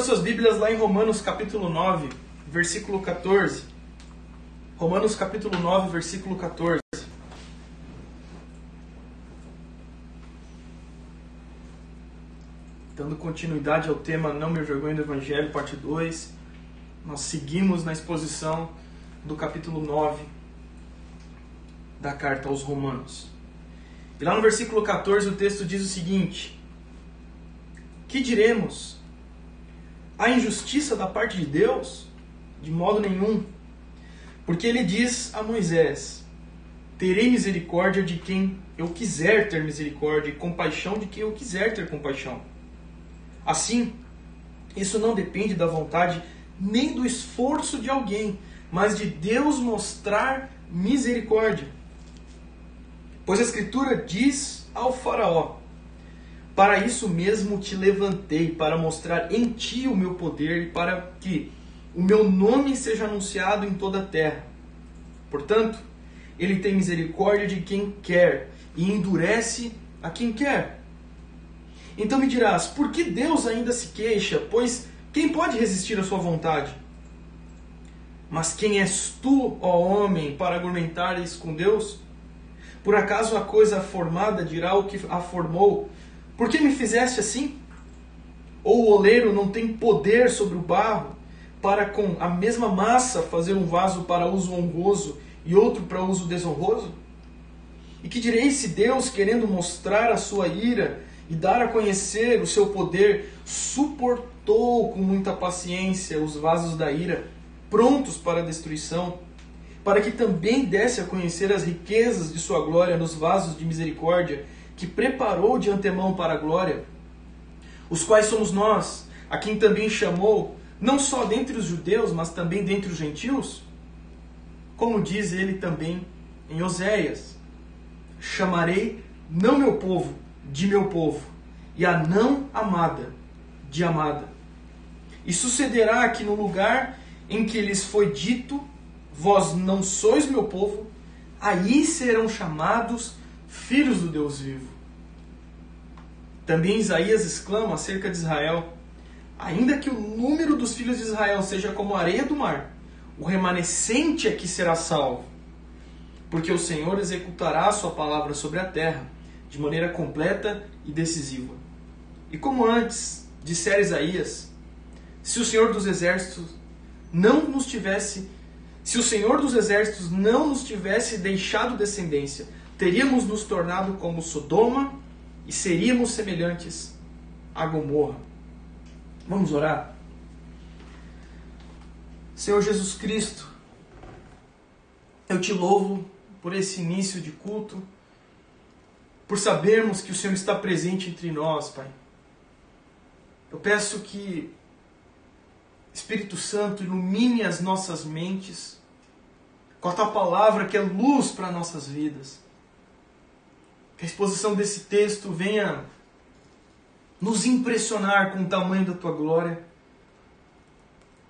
Abra suas Bíblias lá em Romanos capítulo 9, versículo 14. Romanos capítulo 9, versículo 14. Dando continuidade ao tema Não Me Vergonho do Evangelho, parte 2. Nós seguimos na exposição do capítulo 9 da carta aos Romanos. E lá no versículo 14 o texto diz o seguinte: Que diremos? A injustiça da parte de Deus? De modo nenhum. Porque ele diz a Moisés: Terei misericórdia de quem eu quiser ter misericórdia, e compaixão de quem eu quiser ter compaixão. Assim, isso não depende da vontade nem do esforço de alguém, mas de Deus mostrar misericórdia. Pois a Escritura diz ao Faraó: Para isso mesmo te levantei, para mostrar em ti o meu poder e para que o meu nome seja anunciado em toda a terra. Portanto, ele tem misericórdia de quem quer e endurece a quem quer. Então me dirás, por que Deus ainda se queixa? Pois quem pode resistir à sua vontade? Mas quem és tu, ó homem, para argumentares com Deus? Por acaso a coisa formada dirá o que a formou? Por que me fizeste assim? Ou o oleiro não tem poder sobre o barro para com a mesma massa fazer um vaso para uso honroso e outro para uso desonroso? E que direi se Deus, querendo mostrar a sua ira e dar a conhecer o seu poder, suportou com muita paciência os vasos da ira, prontos para a destruição, para que também desse a conhecer as riquezas de sua glória nos vasos de misericórdia, que preparou de antemão para a glória, os quais somos nós, a quem também chamou, não só dentre os judeus, mas também dentre os gentios? Como diz ele também em Oséias: Chamarei não meu povo de meu povo, e a não amada de amada. E sucederá que no lugar em que lhes foi dito, vós não sois meu povo, aí serão chamados filhos do Deus vivo. Também Isaías exclama acerca de Israel: Ainda que o número dos filhos de Israel seja como a areia do mar, o remanescente aqui será salvo. Porque o Senhor executará a sua palavra sobre a terra, de maneira completa e decisiva. E como antes dissera Isaías, se o Senhor dos exércitos não nos tivesse, se o Senhor dos exércitos não nos tivesse deixado descendência, teríamos nos tornado como Sodoma e seríamos semelhantes a Gomorra. Vamos orar? Senhor Jesus Cristo, eu te louvo por esse início de culto, por sabermos que o Senhor está presente entre nós, Pai. Eu peço que Espírito Santo ilumine as nossas mentes com a tua palavra que é luz para nossas vidas. Que a exposição desse texto venha nos impressionar com o tamanho da tua glória.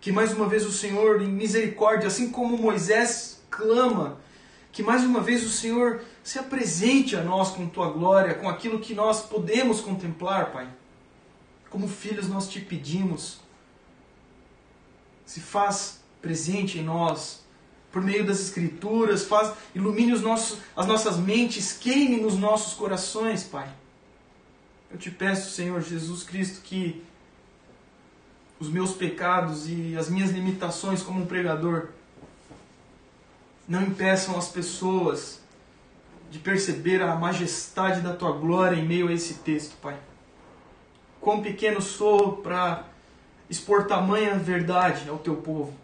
Que mais uma vez o Senhor, em misericórdia, assim como Moisés clama, que mais uma vez o Senhor se apresente a nós com tua glória, com aquilo que nós podemos contemplar, Pai. Como filhos nós te pedimos, se faz presente em nós por meio das escrituras, faz ilumine os nossos, as nossas mentes, queime nos nossos corações, Pai. Eu te peço, Senhor Jesus Cristo, que os meus pecados e as minhas limitações como um pregador não impeçam as pessoas de perceber a majestade da tua glória em meio a esse texto, Pai. Quão pequeno sou para expor tamanha verdade ao teu povo.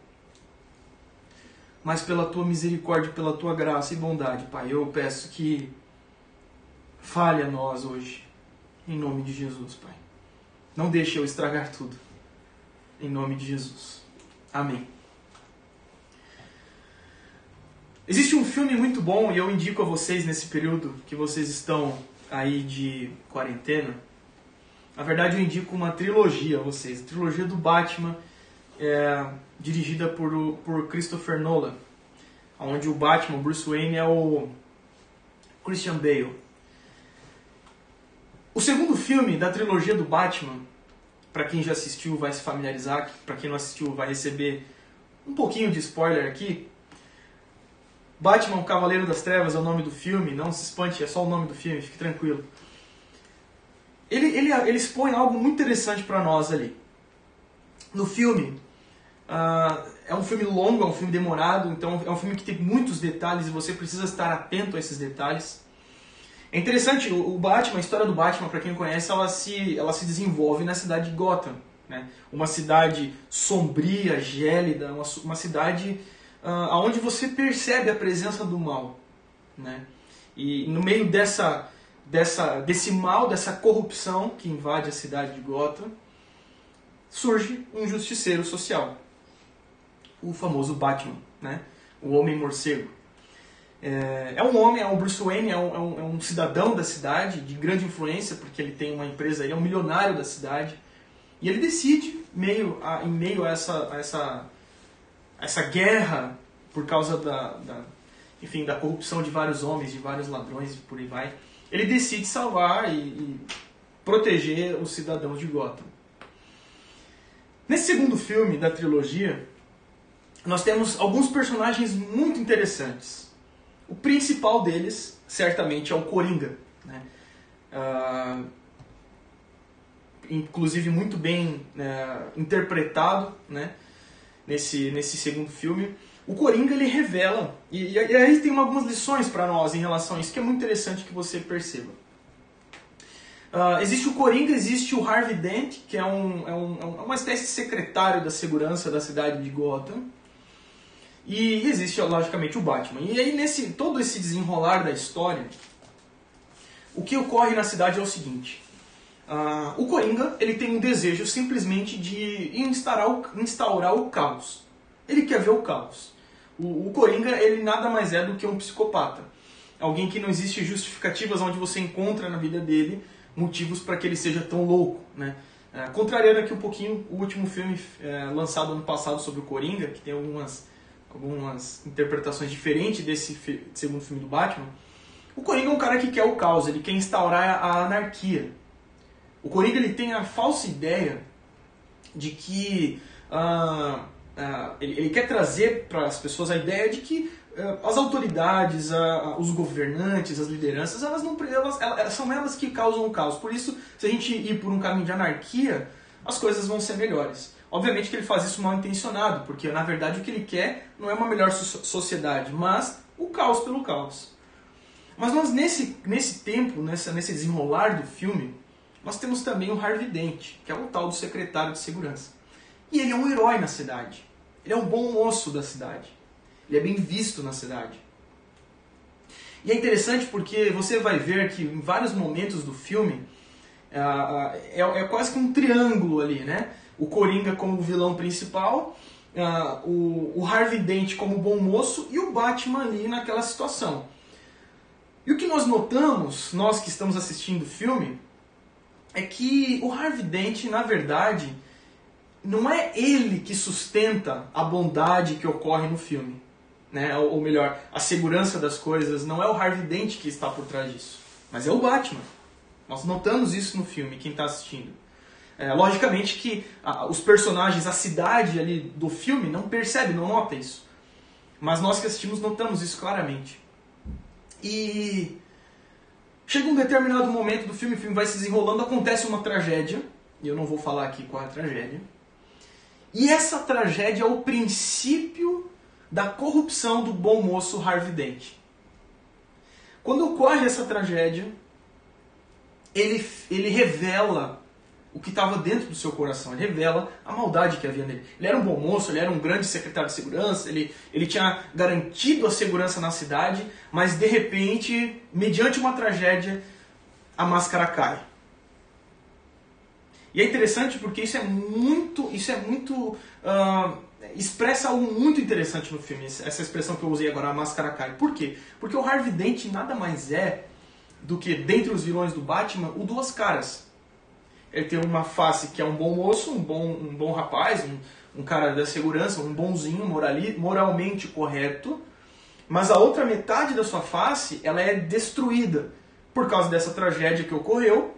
Mas pela tua misericórdia, pela tua graça e bondade, Pai, eu peço que fale a nós hoje. Em nome de Jesus, Pai. Não deixe eu estragar tudo. Em nome de Jesus. Amém. Existe um filme muito bom e eu indico a vocês nesse período que vocês estão aí de quarentena. Na verdade, eu indico uma trilogia a vocês. A trilogia do Batman, é, dirigida por, por Christopher Nolan. Onde o Batman, Bruce Wayne, é o Christian Bale. O segundo filme da trilogia do Batman para quem já assistiu vai se familiarizar, para quem não assistiu vai receber um pouquinho de spoiler aqui. Batman, Cavaleiro das Trevas é o nome do filme, não se espante, é só o nome do filme, fique tranquilo. Ele, ele, ele expõe algo muito interessante para nós ali. No filme, uh, é um filme longo, é um filme demorado, então é um filme que tem muitos detalhes e você precisa estar atento a esses detalhes. É interessante, o Batman, a história do Batman, para quem conhece, ela se, ela se desenvolve na cidade de Gotham. Né? Uma cidade sombria, gélida, uma, uma cidade uh, onde você percebe a presença do mal. Né? E no meio dessa, dessa, desse mal, dessa corrupção que invade a cidade de Gotham, surge um justiceiro social. O famoso Batman, né? o Homem Morcego. É, é um homem, é um Bruce Wayne, é um, é, um, é um, cidadão da cidade, de grande influência, porque ele tem uma empresa, ele é um milionário da cidade. E ele decide, meio a, em meio a essa, a essa, a essa guerra por causa da, da, enfim, da corrupção de vários homens, de vários ladrões e por aí vai, ele decide salvar e, e proteger os cidadãos de Gotham. Nesse segundo filme da trilogia, nós temos alguns personagens muito interessantes. O principal deles, certamente, é o Coringa. Né? Uh, inclusive muito bem uh, interpretado né? nesse, nesse segundo filme. O Coringa ele revela, e, e aí tem algumas lições para nós em relação a isso que é muito interessante que você perceba. Uh, existe o Coringa, existe o Harvey Dent, que é, um, é, um, é uma espécie de secretário da segurança da cidade de Gotham. E existe, logicamente, o Batman. E aí, nesse todo esse desenrolar da história, o que ocorre na cidade é o seguinte. Uh, o Coringa ele tem um desejo simplesmente de instaurar o, instaurar o caos. Ele quer ver o caos. O, o, Coringa ele nada mais é do que um psicopata. Alguém que não existe justificativas onde você encontra na vida dele motivos para que ele seja tão louco. Né? Uh, contrariando aqui um pouquinho o último filme uh, lançado ano passado sobre o Coringa, que tem algumas algumas interpretações diferentes desse segundo filme do Batman, o Coringa é um cara que quer o caos, ele quer instaurar a anarquia. O Coringa ele tem a falsa ideia de que uh, uh, ele, ele, quer trazer para as pessoas a ideia de que uh, as autoridades, os governantes, as lideranças, elas não elas, elas, são elas que causam o caos. Por isso, se a gente ir por um caminho de anarquia, as coisas vão ser melhores. Obviamente que ele faz isso mal intencionado, porque na verdade o que ele quer não é uma melhor sociedade, mas o caos pelo caos. Mas nós nesse, nesse tempo, nessa, nesse desenrolar do filme, nós temos também o Harvey Dent, que é o tal do secretário de segurança. E ele é um herói na cidade. Ele é um bom moço da cidade. Ele é bem visto na cidade. E é interessante porque você vai ver que em vários momentos do filme é, é quase que um triângulo ali, né? O Coringa como vilão principal, uh, o, o Harvey Dent como bom moço e o Batman ali naquela situação. E o que nós notamos, nós que estamos assistindo o filme, é que o Harvey Dent, na verdade, não é ele que sustenta a bondade que ocorre no filme. Né? Ou melhor, a segurança das coisas. Não é o Harvey Dent que está por trás disso, mas é o Batman. Nós notamos isso no filme, quem está assistindo. É, logicamente que a, os personagens, a cidade ali do filme não percebe, não nota isso. Mas nós que assistimos notamos isso claramente. E chega um determinado momento do filme, o filme vai se desenrolando, acontece uma tragédia, e eu não vou falar aqui qual é a tragédia. E essa tragédia é o princípio da corrupção do bom moço Harvey Dent. Quando ocorre essa tragédia, ele, ele revela o que estava dentro do seu coração. Ele revela a maldade que havia nele. Ele era um bom moço, ele era um grande secretário de segurança, ele, ele tinha garantido a segurança na cidade, mas de repente, mediante uma tragédia, a máscara cai. E é interessante porque isso é muito, isso é muito uh, expressa algo muito interessante no filme. Essa expressão que eu usei agora, a máscara cai. Por quê? Porque o Harvey Dent nada mais é do que dentre os vilões do Batman o duas caras ele tem uma face que é um bom moço, um bom, um bom rapaz, um, um cara da segurança, um bonzinho, morali, moralmente correto, mas a outra metade da sua face ela é destruída por causa dessa tragédia que ocorreu,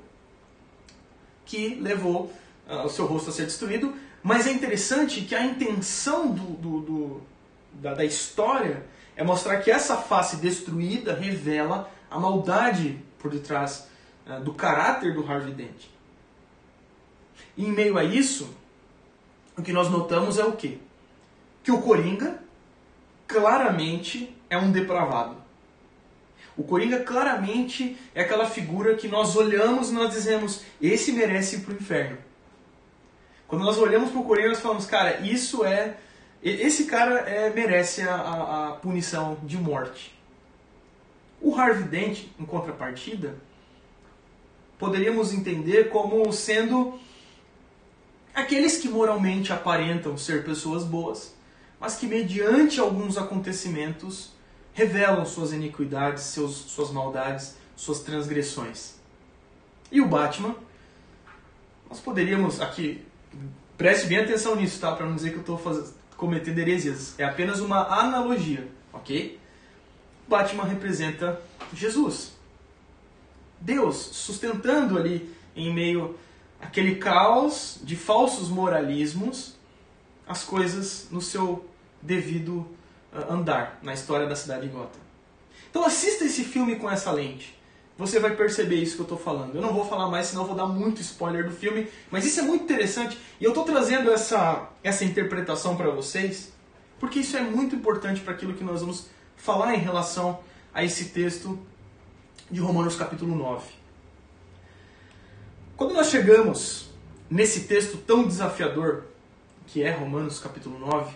que levou uh, o seu rosto a ser destruído, mas é interessante que a intenção do, do, do da, da história é mostrar que essa face destruída revela a maldade por detrás uh, do caráter do Harvey Dent. E em meio a isso, o que nós notamos é o quê? Que o Coringa claramente é um depravado. O Coringa claramente é aquela figura que nós olhamos e nós dizemos, esse merece ir para o inferno. Quando nós olhamos para o Coringa, nós falamos, cara, isso é. Esse cara é, merece a, a, a punição de morte. O Harvey Dent, em contrapartida, poderíamos entender como sendo aqueles que moralmente aparentam ser pessoas boas, mas que mediante alguns acontecimentos revelam suas iniquidades, seus, suas maldades, suas transgressões. E o Batman, nós poderíamos aqui, preste bem atenção nisso, tá? Para não dizer que eu estou cometendo heresias. É apenas uma analogia, ok? Batman representa Jesus. Deus sustentando ali em meio aquele caos de falsos moralismos as coisas no seu devido uh, andar na história da cidade de Gotham. Então assista esse filme com essa lente. Você vai perceber isso que eu estou falando. Eu não vou falar mais, senão vou dar muito spoiler do filme. Mas isso é muito interessante e eu estou trazendo essa, essa interpretação para vocês porque isso é muito importante para aquilo que nós vamos falar em relação a esse texto de Romanos capítulo 9. Quando nós chegamos nesse texto tão desafiador, que é Romanos capítulo 9,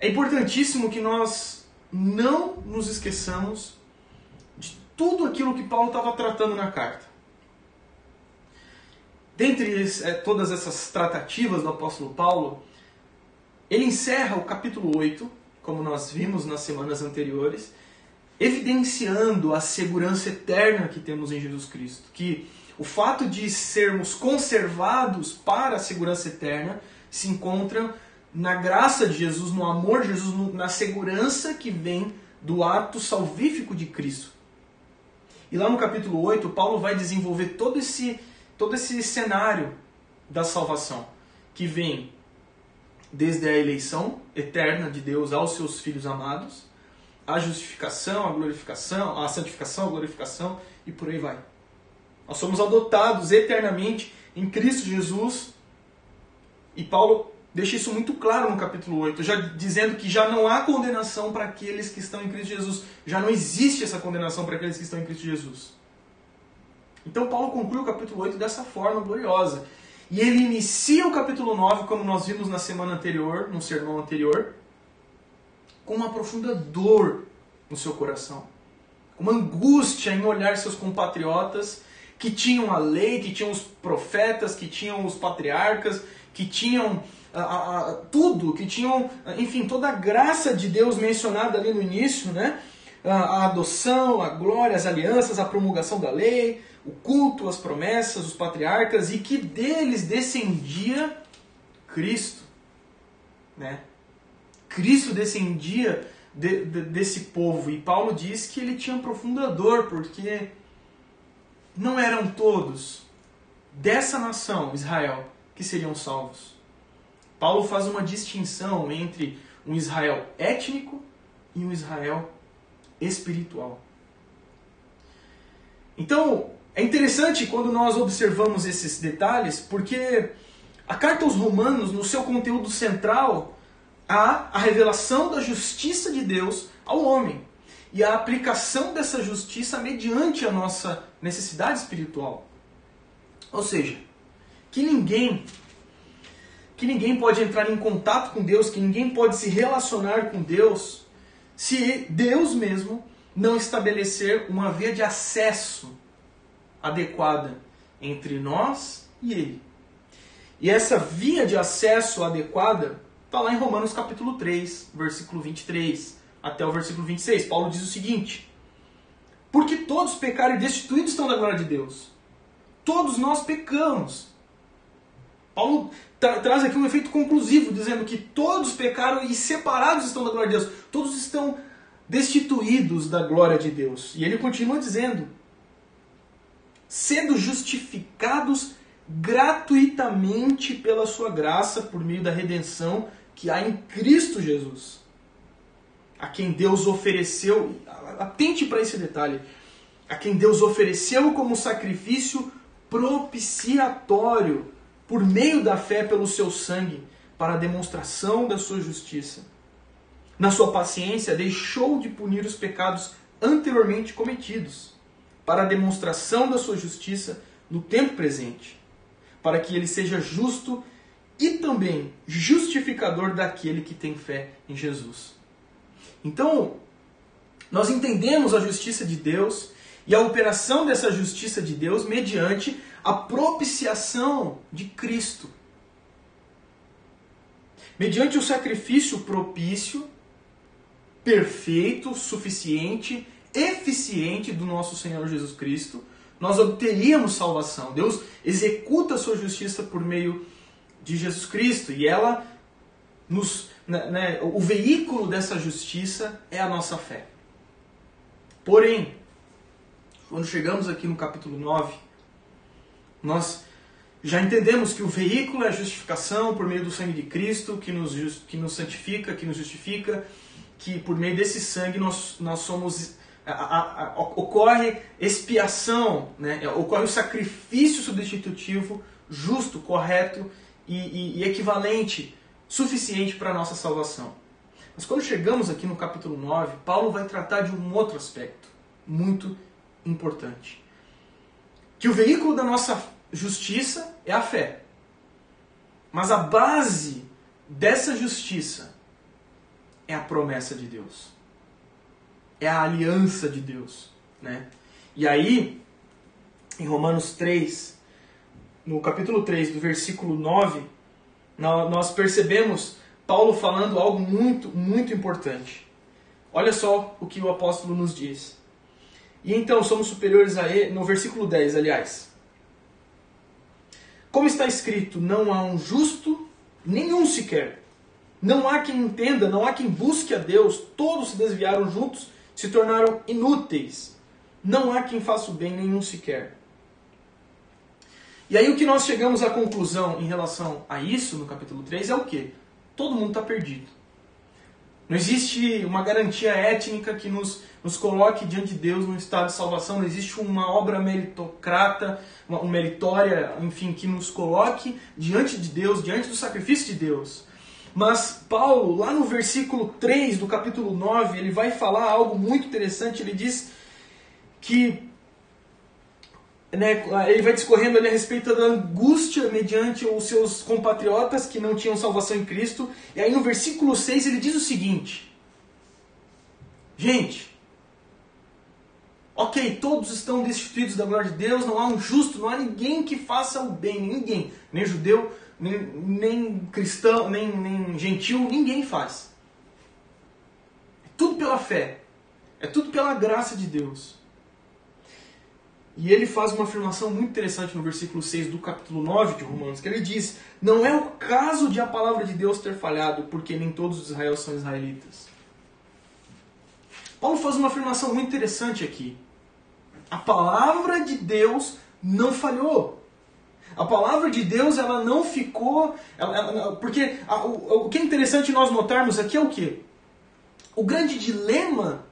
é importantíssimo que nós não nos esqueçamos de tudo aquilo que Paulo estava tratando na carta. Dentre é, todas essas tratativas do apóstolo Paulo, ele encerra o capítulo 8, como nós vimos nas semanas anteriores, evidenciando a segurança eterna que temos em Jesus Cristo. Que o fato de sermos conservados para a segurança eterna se encontra na graça de Jesus, no amor de Jesus, na segurança que vem do ato salvífico de Cristo. E lá no capítulo 8, Paulo vai desenvolver todo esse, todo esse cenário da salvação, que vem desde a eleição eterna de Deus aos seus filhos amados, a justificação, a glorificação, a santificação, a glorificação e por aí vai. Nós somos adotados eternamente em Cristo Jesus. E Paulo deixa isso muito claro no capítulo 8, já dizendo que já não há condenação para aqueles que estão em Cristo Jesus. Já não existe essa condenação para aqueles que estão em Cristo Jesus. Então Paulo conclui o capítulo 8 dessa forma gloriosa. E ele inicia o capítulo 9, como nós vimos na semana anterior, no sermão anterior, com uma profunda dor no seu coração. Uma angústia em olhar seus compatriotas que tinham a lei, que tinham os profetas, que tinham os patriarcas, que tinham a, a, a, tudo, que tinham, enfim, toda a graça de Deus mencionada ali no início, né? A, adoção, a glória, as alianças, a promulgação da lei, o culto, as promessas, os patriarcas, e que deles descendia Cristo, né? Cristo descendia de, de, desse povo. E Paulo diz que ele tinha profunda dor, porque não eram todos dessa nação, Israel, que seriam salvos. Paulo faz uma distinção entre um Israel étnico e um Israel espiritual. Então, é interessante quando nós observamos esses detalhes, porque a carta aos Romanos, no seu conteúdo central, há a revelação da justiça de Deus ao homem e a aplicação dessa justiça mediante a nossa necessidade espiritual. Ou seja, que ninguém que ninguém pode entrar em contato com Deus, que ninguém pode se relacionar com Deus se Deus mesmo não estabelecer uma via de acesso adequada entre nós e ele. E essa via de acesso adequada Está lá em Romanos capítulo 3, versículo 23 até o versículo 26. Paulo diz o seguinte: Porque todos pecaram e destituídos estão da glória de Deus. Todos nós pecamos. Paulo tra traz aqui um efeito conclusivo, dizendo que todos pecaram e separados estão da glória de Deus. Todos estão destituídos da glória de Deus. E ele continua dizendo: sendo justificados gratuitamente pela sua graça por meio da redenção que há em Cristo Jesus. A quem Deus ofereceu, atente para esse detalhe, a quem Deus ofereceu como sacrifício propiciatório por meio da fé pelo seu sangue, para a demonstração da sua justiça. Na sua paciência, deixou de punir os pecados anteriormente cometidos, para a demonstração da sua justiça no tempo presente, para que ele seja justo e também justificador daquele que tem fé em Jesus. Então, nós entendemos a justiça de Deus e a operação dessa justiça de Deus mediante a propiciação de Cristo. Mediante o sacrifício propício, perfeito, suficiente, eficiente do nosso Senhor Jesus Cristo, nós obteríamos salvação. Deus executa a sua justiça por meio de Jesus Cristo e ela nos, né, né, o veículo dessa justiça é a nossa fé. Porém, quando chegamos aqui no capítulo 9, nós já entendemos que o veículo é a justificação por meio do sangue de Cristo, que nos, que nos santifica, que nos justifica, que por meio desse sangue nós, nós somos. A, a, a, ocorre expiação, né? ocorre o sacrifício substitutivo justo, correto e, e, e equivalente, suficiente para a nossa salvação. Mas quando chegamos aqui no capítulo 9, Paulo vai tratar de um outro aspecto muito importante. Que o veículo da nossa justiça é a fé. Mas a base dessa justiça é a promessa de Deus. É a aliança de Deus. Né? E aí, em Romanos 3, no capítulo 3, do versículo 9, nós percebemos Paulo falando algo muito, muito importante. Olha só o que o apóstolo nos diz. E então somos superiores a ele, no versículo 10, aliás. Como está escrito, não há um justo, nenhum sequer. Não há quem entenda, não há quem busque a Deus. Todos se desviaram juntos, se tornaram inúteis. Não há quem faça o bem, nenhum sequer. E aí o que nós chegamos à conclusão em relação a isso no capítulo 3 é o que? Todo mundo está perdido. Não existe uma garantia étnica que nos, nos coloque diante de Deus num estado de salvação, não existe uma obra meritocrata, uma, uma meritória, enfim, que nos coloque diante de Deus, diante do sacrifício de Deus. Mas Paulo, lá no versículo 3 do capítulo 9, ele vai falar algo muito interessante. Ele diz que né, ele vai discorrendo ali a respeito da angústia mediante os seus compatriotas que não tinham salvação em Cristo. E aí no versículo 6 ele diz o seguinte: Gente, ok, todos estão destituídos da glória de Deus, não há um justo, não há ninguém que faça o bem, ninguém, nem judeu, nem, nem cristão, nem, nem gentil, ninguém faz. É tudo pela fé, é tudo pela graça de Deus. E ele faz uma afirmação muito interessante no versículo 6 do capítulo 9 de Romanos, que ele diz: Não é o caso de a palavra de Deus ter falhado, porque nem todos os Israel são israelitas. Paulo faz uma afirmação muito interessante aqui. A palavra de Deus não falhou. A palavra de Deus ela não ficou. Ela, ela, porque a, o, o que é interessante nós notarmos aqui é o que? O grande dilema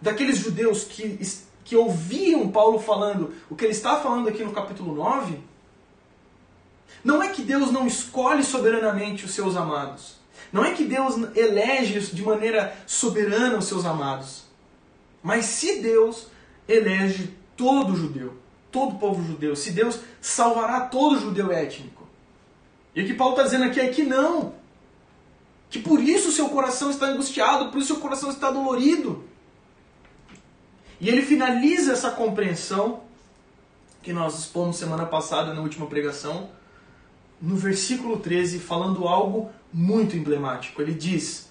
daqueles judeus que que ouviam Paulo falando o que ele está falando aqui no capítulo 9, não é que Deus não escolhe soberanamente os seus amados. Não é que Deus elege de maneira soberana os seus amados. Mas se Deus elege todo judeu, todo povo judeu, se Deus salvará todo judeu étnico. E o que Paulo está dizendo aqui é que não. Que por isso seu coração está angustiado, por isso seu coração está dolorido. E ele finaliza essa compreensão que nós expomos semana passada na última pregação, no versículo 13, falando algo muito emblemático. Ele diz: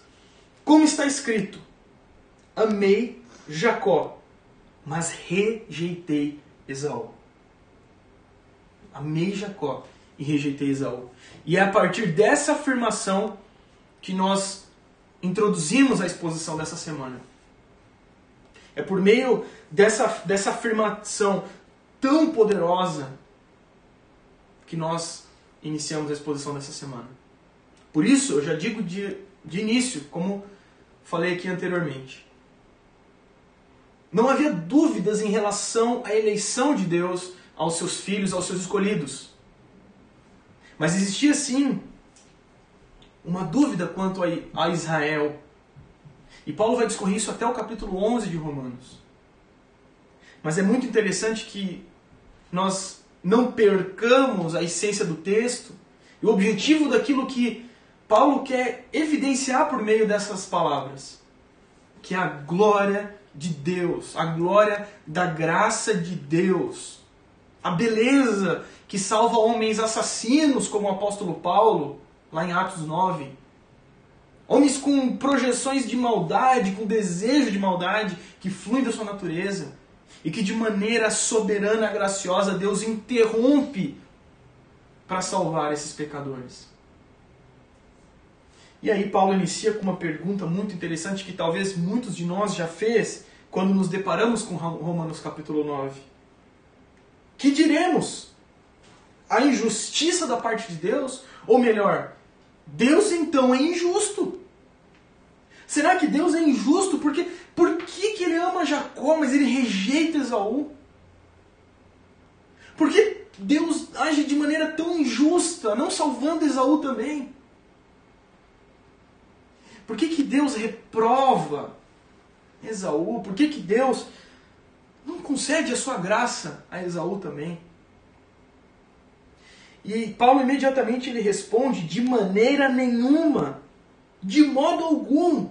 Como está escrito, amei Jacó, mas rejeitei Esaú. Amei Jacó e rejeitei Esaú. E é a partir dessa afirmação que nós introduzimos a exposição dessa semana. É por meio dessa, dessa afirmação tão poderosa que nós iniciamos a exposição dessa semana. Por isso, eu já digo de, de início, como falei aqui anteriormente. Não havia dúvidas em relação à eleição de Deus aos seus filhos, aos seus escolhidos. Mas existia sim uma dúvida quanto a Israel. E Paulo vai discorrer isso até o capítulo 11 de Romanos. Mas é muito interessante que nós não percamos a essência do texto e o objetivo daquilo que Paulo quer evidenciar por meio dessas palavras, que é a glória de Deus, a glória da graça de Deus, a beleza que salva homens assassinos, como o apóstolo Paulo, lá em Atos 9. Homens com projeções de maldade, com desejo de maldade que fluem da sua natureza e que de maneira soberana, graciosa, Deus interrompe para salvar esses pecadores. E aí Paulo inicia com uma pergunta muito interessante que talvez muitos de nós já fez quando nos deparamos com Romanos capítulo 9. Que diremos? A injustiça da parte de Deus? Ou melhor, Deus então é injusto? Será que Deus é injusto? Porque por que, que ele ama Jacó, mas ele rejeita Esaú? Por que Deus age de maneira tão injusta, não salvando Esaú também? Por que, que Deus reprova Esaú? Por que, que Deus não concede a sua graça a Esaú também? E Paulo imediatamente ele responde: de maneira nenhuma, de modo algum.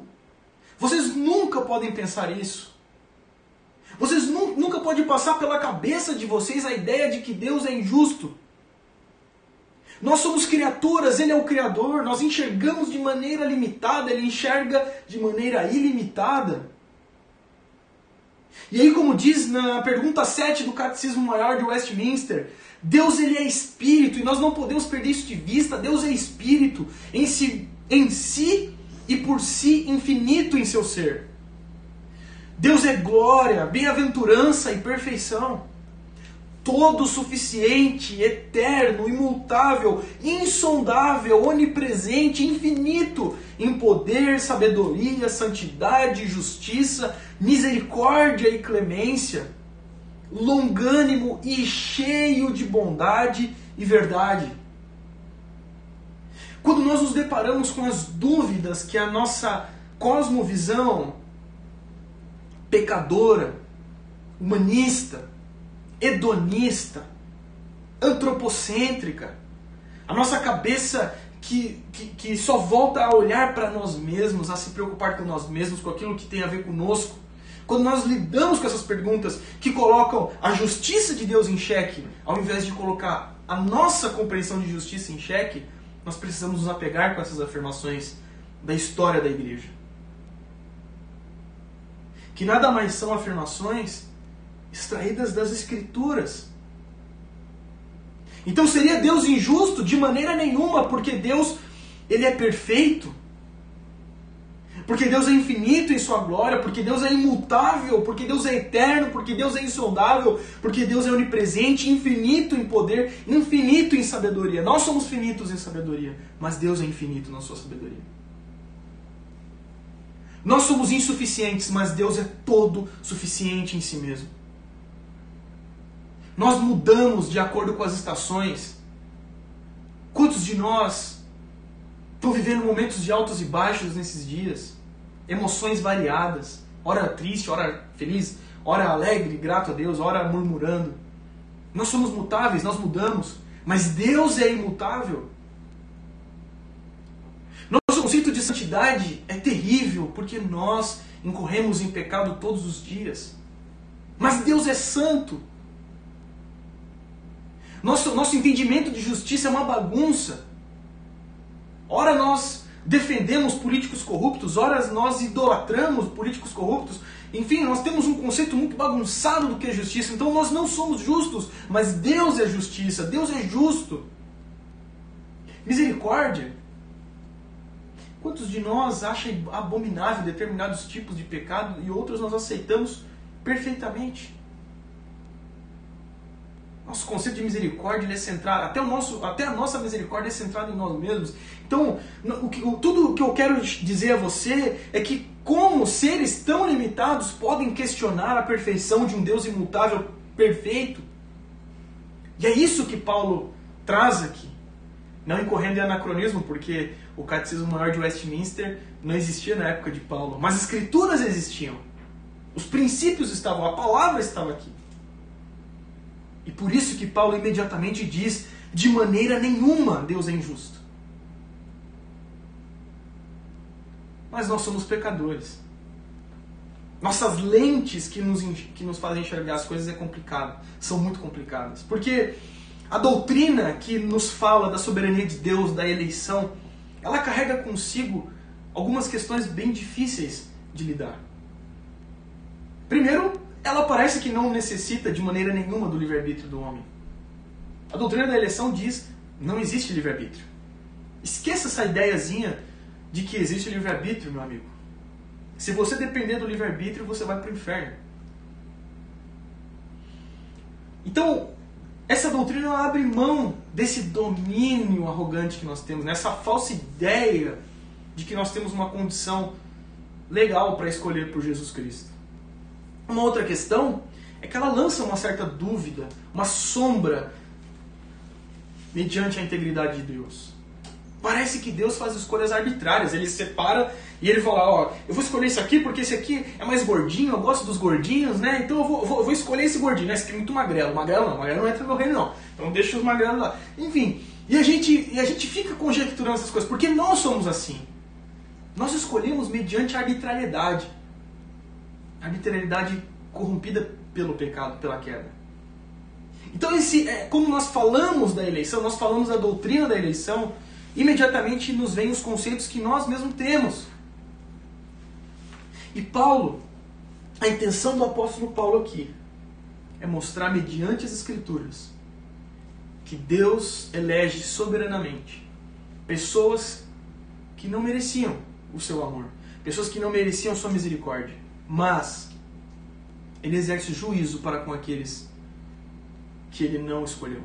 Vocês nunca podem pensar isso. Vocês nunca podem passar pela cabeça de vocês a ideia de que Deus é injusto. Nós somos criaturas, Ele é o Criador, nós enxergamos de maneira limitada, Ele enxerga de maneira ilimitada. E aí, como diz na pergunta 7 do Catecismo Maior de Westminster, Deus ele é espírito e nós não podemos perder isso de vista. Deus é espírito em si, em si e por si infinito em seu ser. Deus é glória, bem-aventurança e perfeição todo suficiente, eterno, imutável, insondável, onipresente, infinito, em poder, sabedoria, santidade, justiça, misericórdia e clemência, longânimo e cheio de bondade e verdade. Quando nós nos deparamos com as dúvidas que a nossa cosmovisão pecadora, humanista, hedonista, antropocêntrica. A nossa cabeça que, que, que só volta a olhar para nós mesmos, a se preocupar com nós mesmos, com aquilo que tem a ver conosco. Quando nós lidamos com essas perguntas que colocam a justiça de Deus em xeque, ao invés de colocar a nossa compreensão de justiça em xeque, nós precisamos nos apegar com essas afirmações da história da igreja. Que nada mais são afirmações extraídas das Escrituras. Então seria Deus injusto? De maneira nenhuma, porque Deus ele é perfeito. Porque Deus é infinito em sua glória, porque Deus é imutável, porque Deus é eterno, porque Deus é insondável, porque Deus é onipresente, infinito em poder, infinito em sabedoria. Nós somos finitos em sabedoria, mas Deus é infinito na sua sabedoria. Nós somos insuficientes, mas Deus é todo suficiente em si mesmo. Nós mudamos de acordo com as estações. Quantos de nós estão vivendo momentos de altos e baixos nesses dias? Emoções variadas, ora triste, ora feliz, ora alegre, grato a Deus, ora murmurando. Nós somos mutáveis, nós mudamos, mas Deus é imutável. Nosso conceito de santidade é terrível porque nós incorremos em pecado todos os dias. Mas Deus é santo. Nosso, nosso entendimento de justiça é uma bagunça. Ora nós defendemos políticos corruptos, ora nós idolatramos políticos corruptos. Enfim, nós temos um conceito muito bagunçado do que é justiça. Então nós não somos justos, mas Deus é justiça, Deus é justo. Misericórdia. Quantos de nós acham abominável determinados tipos de pecado e outros nós aceitamos perfeitamente? Nosso conceito de misericórdia é centrado, até, o nosso, até a nossa misericórdia é centrada em nós mesmos. Então, o que, tudo o que eu quero dizer a você é que, como seres tão limitados podem questionar a perfeição de um Deus imutável, perfeito? E é isso que Paulo traz aqui. Não incorrendo em anacronismo, porque o Catecismo Maior de Westminster não existia na época de Paulo, mas as escrituras existiam. Os princípios estavam, a palavra estava aqui. E por isso que Paulo imediatamente diz: de maneira nenhuma Deus é injusto. Mas nós somos pecadores. Nossas lentes que nos, que nos fazem enxergar as coisas é complicado, são muito complicadas. Porque a doutrina que nos fala da soberania de Deus, da eleição, ela carrega consigo algumas questões bem difíceis de lidar. Primeiro, ela parece que não necessita de maneira nenhuma do livre-arbítrio do homem. A doutrina da eleição diz não existe livre-arbítrio. Esqueça essa ideiazinha de que existe livre-arbítrio, meu amigo. Se você depender do livre-arbítrio, você vai para o inferno. Então, essa doutrina abre mão desse domínio arrogante que nós temos, nessa falsa ideia de que nós temos uma condição legal para escolher por Jesus Cristo. Uma outra questão é que ela lança uma certa dúvida, uma sombra mediante a integridade de Deus. Parece que Deus faz escolhas arbitrárias, ele separa e ele fala, ó, eu vou escolher esse aqui porque esse aqui é mais gordinho, eu gosto dos gordinhos, né? Então eu vou, vou, vou escolher esse gordinho, né? Esse aqui é muito magrelo. Magrelo não, magrelo não entra no reino não. Então deixa os magrelos lá. Enfim, e a gente, e a gente fica conjecturando essas coisas, porque nós somos assim. Nós escolhemos mediante arbitrariedade. Arbitrariedade corrompida pelo pecado, pela queda. Então, esse, é, como nós falamos da eleição, nós falamos da doutrina da eleição, imediatamente nos vêm os conceitos que nós mesmos temos. E Paulo, a intenção do apóstolo Paulo aqui é mostrar, mediante as Escrituras, que Deus elege soberanamente pessoas que não mereciam o seu amor, pessoas que não mereciam sua misericórdia, mas ele exerce juízo para com aqueles que ele não escolheu.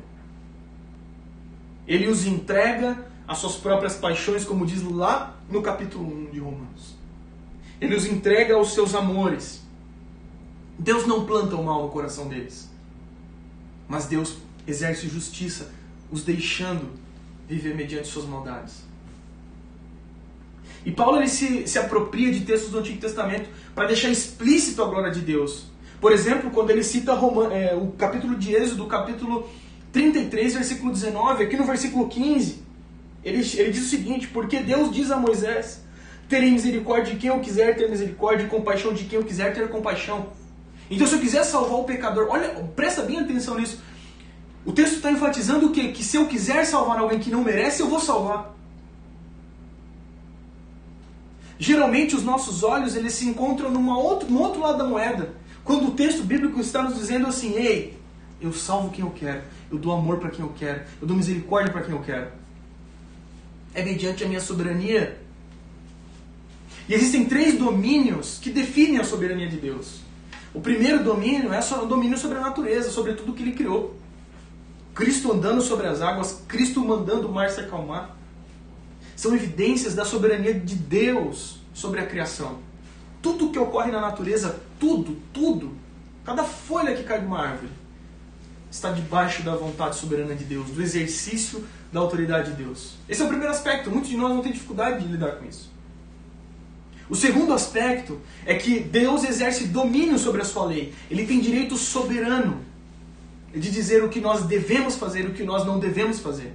Ele os entrega às suas próprias paixões, como diz lá no capítulo 1 de Romanos. Ele os entrega aos seus amores. Deus não planta o mal no coração deles. Mas Deus exerce justiça, os deixando viver mediante suas maldades. E Paulo ele se, se apropria de textos do Antigo Testamento para deixar explícito a glória de Deus. Por exemplo, quando ele cita é, o capítulo de Êxodo, capítulo 33, versículo 19, aqui no versículo 15, ele, ele diz o seguinte: Porque Deus diz a Moisés: Terei misericórdia de quem eu quiser ter misericórdia, e compaixão de quem eu quiser ter compaixão. Então, se eu quiser salvar o pecador, olha, presta bem atenção nisso. O texto está enfatizando o quê? Que se eu quiser salvar alguém que não merece, eu vou salvar. Geralmente os nossos olhos eles se encontram numa outro, no outro lado da moeda. Quando o texto bíblico está nos dizendo assim, ei, eu salvo quem eu quero, eu dou amor para quem eu quero, eu dou misericórdia para quem eu quero. É mediante a minha soberania. E existem três domínios que definem a soberania de Deus. O primeiro domínio é o domínio sobre a natureza, sobre tudo que ele criou. Cristo andando sobre as águas, Cristo mandando o mar se acalmar. São evidências da soberania de Deus sobre a criação. Tudo que ocorre na natureza, tudo, tudo, cada folha que cai de uma árvore, está debaixo da vontade soberana de Deus, do exercício da autoridade de Deus. Esse é o primeiro aspecto. Muitos de nós não têm dificuldade de lidar com isso. O segundo aspecto é que Deus exerce domínio sobre a sua lei. Ele tem direito soberano de dizer o que nós devemos fazer e o que nós não devemos fazer.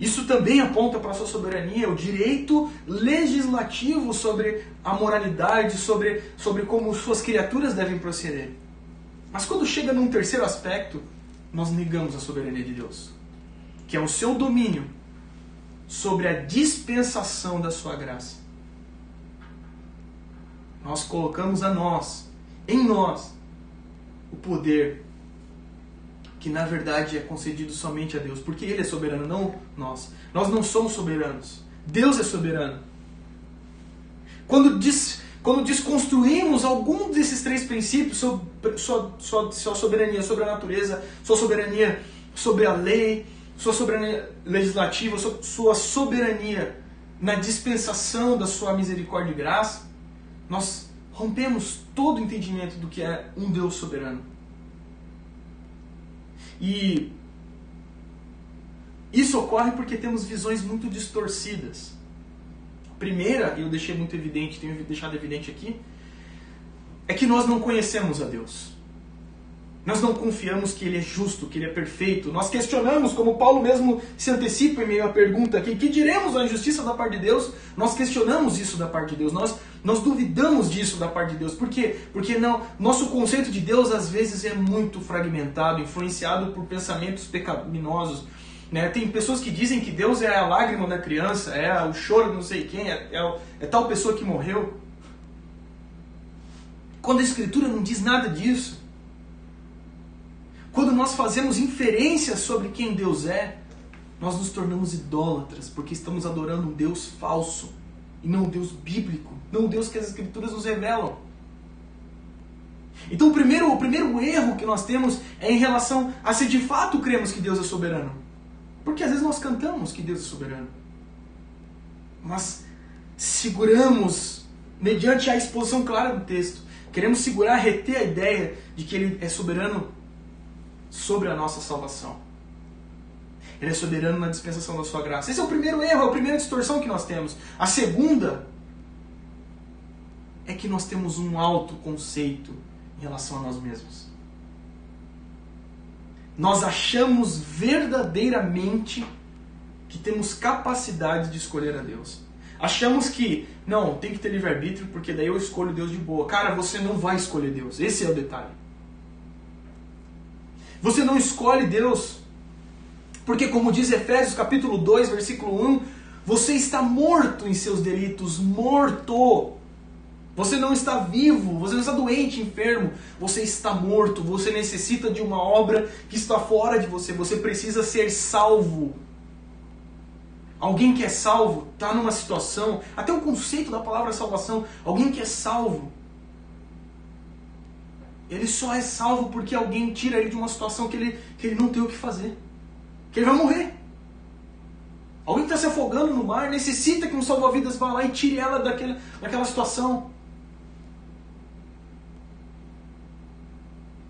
Isso também aponta para a sua soberania, o direito legislativo sobre a moralidade, sobre, sobre como suas criaturas devem proceder. Mas quando chega num terceiro aspecto, nós negamos a soberania de Deus, que é o seu domínio sobre a dispensação da sua graça. Nós colocamos a nós, em nós, o poder que na verdade é concedido somente a Deus, porque Ele é soberano, não nós. Nós não somos soberanos. Deus é soberano. Quando diz, quando desconstruímos algum desses três princípios, sua, sua, sua soberania sobre a natureza, sua soberania sobre a lei, sua soberania legislativa, sua soberania na dispensação da sua misericórdia e graça, nós rompemos todo o entendimento do que é um Deus soberano. E isso ocorre porque temos visões muito distorcidas. A primeira, e eu deixei muito evidente, tenho deixado evidente aqui, é que nós não conhecemos a Deus. Nós não confiamos que Ele é justo, que Ele é perfeito. Nós questionamos, como Paulo mesmo se antecipa em meio à pergunta aqui, que diremos a injustiça da parte de Deus? Nós questionamos isso da parte de Deus. Nós, nós duvidamos disso da parte de Deus. Por quê? Porque não, nosso conceito de Deus às vezes é muito fragmentado, influenciado por pensamentos pecaminosos. Né? Tem pessoas que dizem que Deus é a lágrima da criança, é o choro de não sei quem, é, é, é tal pessoa que morreu. Quando a Escritura não diz nada disso. Quando nós fazemos inferências sobre quem Deus é, nós nos tornamos idólatras, porque estamos adorando um Deus falso e não um Deus bíblico, não um Deus que as Escrituras nos revelam. Então, o primeiro, o primeiro erro que nós temos é em relação a se de fato cremos que Deus é soberano. Porque às vezes nós cantamos que Deus é soberano. Mas seguramos, mediante a exposição clara do texto, queremos segurar, reter a ideia de que Ele é soberano sobre a nossa salvação. Ele é soberano na dispensação da sua graça. Esse é o primeiro erro, é a primeira distorção que nós temos. A segunda é que nós temos um alto conceito em relação a nós mesmos. Nós achamos verdadeiramente que temos capacidade de escolher a Deus. Achamos que, não, tem que ter livre-arbítrio, porque daí eu escolho Deus de boa. Cara, você não vai escolher Deus. Esse é o detalhe. Você não escolhe Deus. Porque, como diz Efésios capítulo 2, versículo 1, você está morto em seus delitos, morto. Você não está vivo, você não está doente, enfermo, você está morto, você necessita de uma obra que está fora de você, você precisa ser salvo. Alguém que é salvo está numa situação, até o conceito da palavra salvação, alguém que é salvo ele só é salvo porque alguém tira ele de uma situação que ele, que ele não tem o que fazer. Que ele vai morrer. Alguém que está se afogando no mar necessita que um salva-vidas vá lá e tire ela daquele, daquela situação.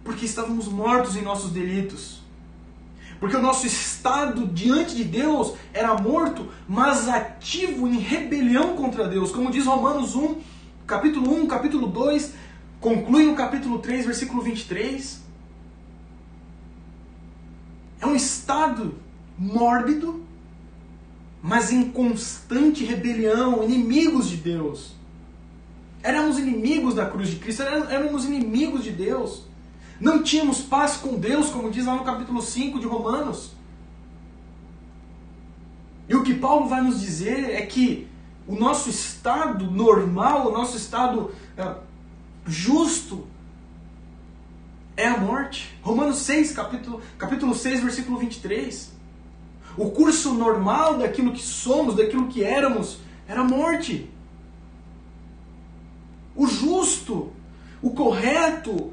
Porque estávamos mortos em nossos delitos. Porque o nosso estado diante de Deus era morto, mas ativo em rebelião contra Deus. Como diz Romanos 1, capítulo 1, capítulo 2, conclui no capítulo 3, versículo 23. É um estado mórbido, mas em constante rebelião, inimigos de Deus. Éramos inimigos da cruz de Cristo, éramos inimigos de Deus. Não tínhamos paz com Deus, como diz lá no capítulo 5 de Romanos. E o que Paulo vai nos dizer é que o nosso estado normal, o nosso estado uh, justo é a morte. Romanos 6, capítulo, capítulo 6, versículo 23. O curso normal daquilo que somos, daquilo que éramos, era a morte. O justo, o correto,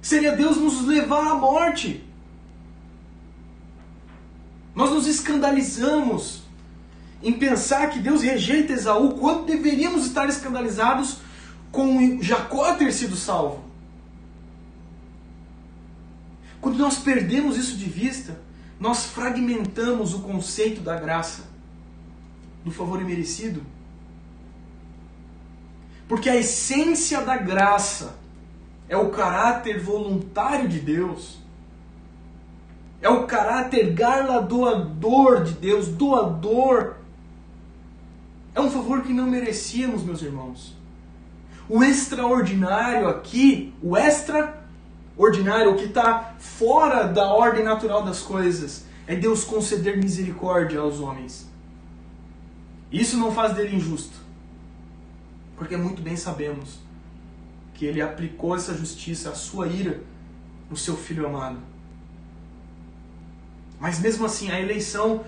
seria Deus nos levar à morte. Nós nos escandalizamos em pensar que Deus rejeita Esaú, quando deveríamos estar escandalizados com Jacó ter sido salvo. Quando nós perdemos isso de vista, nós fragmentamos o conceito da graça, do favor imerecido. Porque a essência da graça é o caráter voluntário de Deus. É o caráter galardoador de Deus, doador. É um favor que não merecíamos, meus irmãos. O extraordinário aqui, o extraordinário, o que está fora da ordem natural das coisas, é Deus conceder misericórdia aos homens. Isso não faz dele injusto, porque muito bem sabemos que ele aplicou essa justiça, a sua ira, no seu filho amado. Mas mesmo assim, a eleição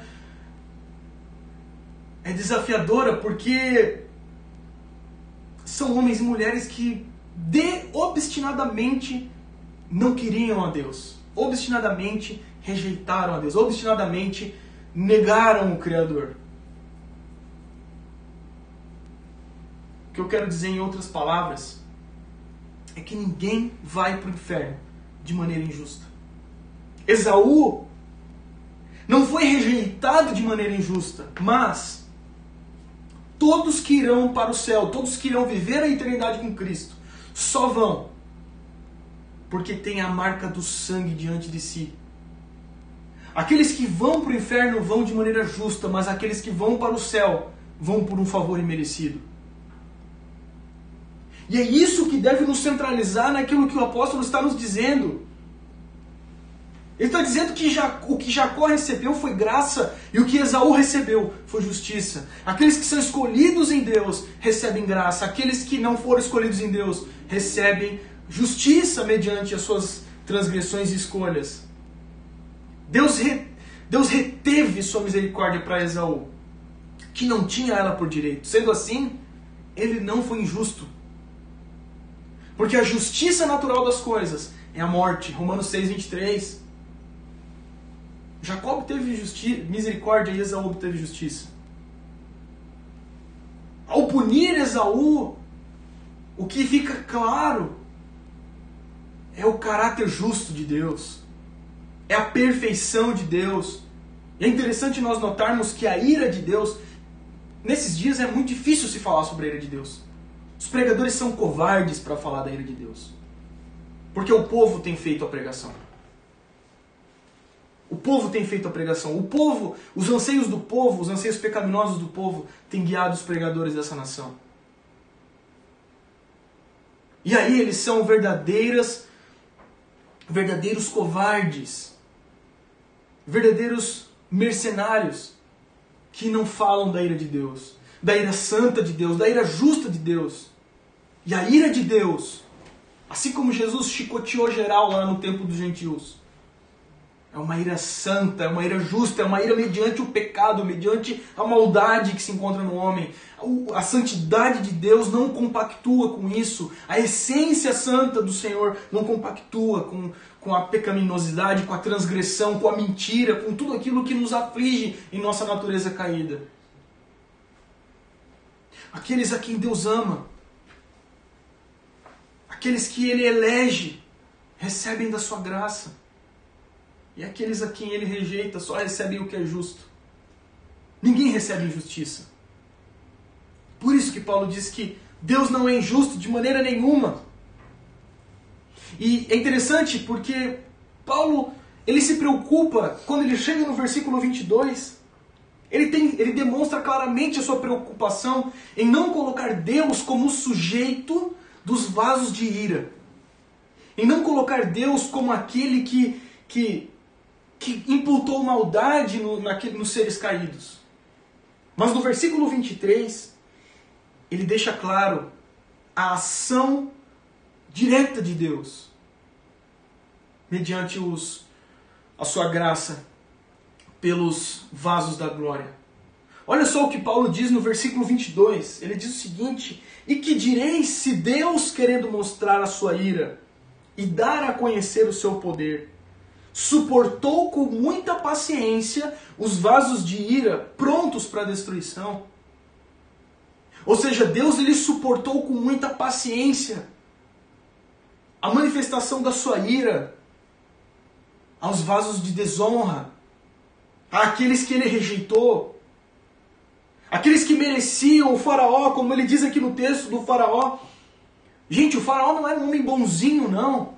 é desafiadora porque são homens e mulheres que de obstinadamente não queriam a Deus, obstinadamente rejeitaram a Deus, obstinadamente negaram o Criador. O que eu quero dizer em outras palavras é que ninguém vai para o inferno de maneira injusta. Esaú não foi rejeitado de maneira injusta, mas todos que irão para o céu, todos que irão viver a eternidade com Cristo, só vão porque tem a marca do sangue diante de si. Aqueles que vão para o inferno vão de maneira justa, mas aqueles que vão para o céu vão por um favor imerecido. E é isso que deve nos centralizar naquilo que o apóstolo está nos dizendo. Ele está dizendo que o que Jacó recebeu foi graça e o que Esaú recebeu foi justiça. Aqueles que são escolhidos em Deus recebem graça, aqueles que não foram escolhidos em Deus recebem justiça mediante as suas transgressões e escolhas. Deus, re, Deus reteve sua misericórdia para Esaú, que não tinha ela por direito. Sendo assim, ele não foi injusto. Porque a justiça natural das coisas é a morte. Romanos 6, 23. Jacob teve justi misericórdia e Esaú teve justiça. Ao punir Esaú, o que fica claro é o caráter justo de Deus, é a perfeição de Deus. E é interessante nós notarmos que a ira de Deus, nesses dias é muito difícil se falar sobre a ira de Deus. Os pregadores são covardes para falar da ira de Deus, porque o povo tem feito a pregação. O povo tem feito a pregação. O povo, os anseios do povo, os anseios pecaminosos do povo, têm guiado os pregadores dessa nação. E aí eles são verdadeiras, verdadeiros covardes, verdadeiros mercenários que não falam da ira de Deus, da ira santa de Deus, da ira justa de Deus. E a ira de Deus, assim como Jesus chicoteou geral lá no templo dos gentios, é uma ira santa, é uma ira justa, é uma ira mediante o pecado, mediante a maldade que se encontra no homem. A santidade de Deus não compactua com isso. A essência santa do Senhor não compactua com, com a pecaminosidade, com a transgressão, com a mentira, com tudo aquilo que nos aflige em nossa natureza caída. Aqueles a quem Deus ama, aqueles que Ele elege, recebem da sua graça. E aqueles a quem ele rejeita só recebem o que é justo. Ninguém recebe injustiça. Por isso que Paulo diz que Deus não é injusto de maneira nenhuma. E é interessante porque Paulo ele se preocupa quando ele chega no versículo 22. Ele, tem, ele demonstra claramente a sua preocupação em não colocar Deus como sujeito dos vasos de ira. Em não colocar Deus como aquele que, que que imputou maldade no, naquele, nos seres caídos. Mas no versículo 23, ele deixa claro a ação direta de Deus, mediante os, a sua graça, pelos vasos da glória. Olha só o que Paulo diz no versículo 22. Ele diz o seguinte: E que direis se Deus, querendo mostrar a sua ira e dar a conhecer o seu poder, suportou com muita paciência os vasos de ira prontos para destruição. Ou seja, Deus ele suportou com muita paciência a manifestação da sua ira aos vasos de desonra, àqueles que ele rejeitou, aqueles que mereciam o faraó, como ele diz aqui no texto do faraó. Gente, o faraó não era um homem bonzinho, não.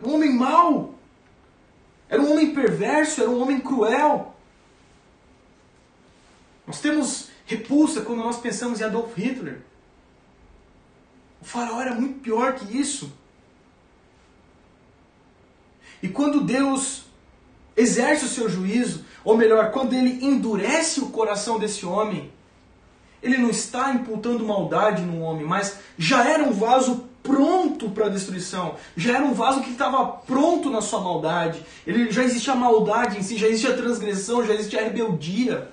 Um homem mau. Era um homem perverso, era um homem cruel. Nós temos repulsa quando nós pensamos em Adolf Hitler. O faraó era muito pior que isso. E quando Deus exerce o seu juízo, ou melhor, quando ele endurece o coração desse homem, ele não está imputando maldade no homem, mas já era um vaso pronto para a destruição. Já era um vaso que estava pronto na sua maldade. Ele já existia a maldade em si, já existia a transgressão, já existia a rebeldia.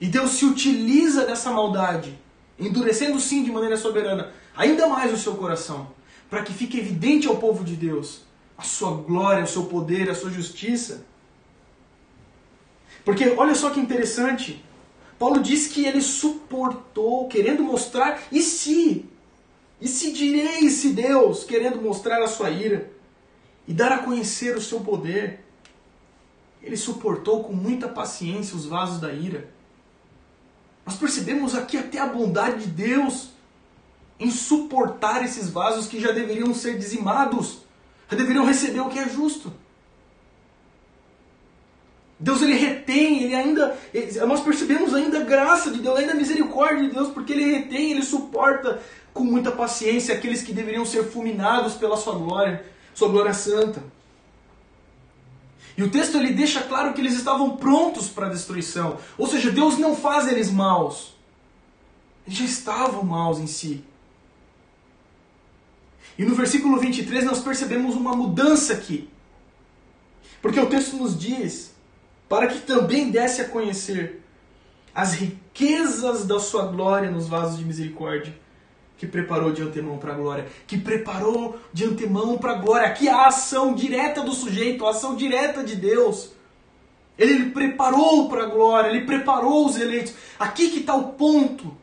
E Deus se utiliza dessa maldade endurecendo sim de maneira soberana ainda mais o seu coração, para que fique evidente ao povo de Deus a sua glória, o seu poder, a sua justiça. Porque olha só que interessante, Paulo diz que ele suportou, querendo mostrar, e se? E se direi se Deus, querendo mostrar a sua ira e dar a conhecer o seu poder, ele suportou com muita paciência os vasos da ira. Nós percebemos aqui até a bondade de Deus em suportar esses vasos que já deveriam ser dizimados, já deveriam receber o que é justo. Deus ele retém, ele ainda, nós percebemos ainda a graça de Deus, ainda a misericórdia de Deus, porque ele retém, ele suporta com muita paciência aqueles que deveriam ser fulminados pela sua glória, sua glória santa. E o texto ele deixa claro que eles estavam prontos para a destruição. Ou seja, Deus não faz eles maus. Eles já estavam maus em si. E no versículo 23 nós percebemos uma mudança aqui. Porque o texto nos diz: para que também desse a conhecer as riquezas da sua glória nos vasos de misericórdia, que preparou de antemão para a glória, que preparou de antemão para a glória. Aqui a ação direta do sujeito, a ação direta de Deus. Ele preparou para a glória, ele preparou os eleitos. Aqui que está o ponto.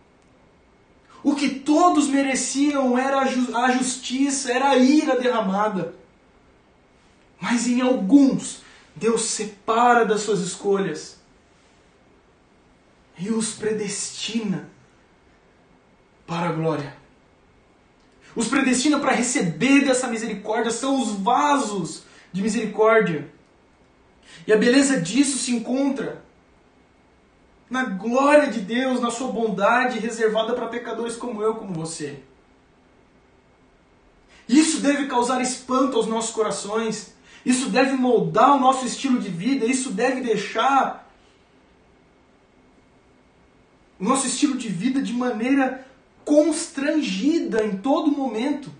O que todos mereciam era a justiça, era a ira derramada. Mas em alguns, Deus separa das suas escolhas e os predestina para a glória. Os predestina para receber dessa misericórdia, são os vasos de misericórdia. E a beleza disso se encontra na glória de Deus, na sua bondade reservada para pecadores como eu, como você. Isso deve causar espanto aos nossos corações. Isso deve moldar o nosso estilo de vida. Isso deve deixar o nosso estilo de vida de maneira constrangida em todo momento.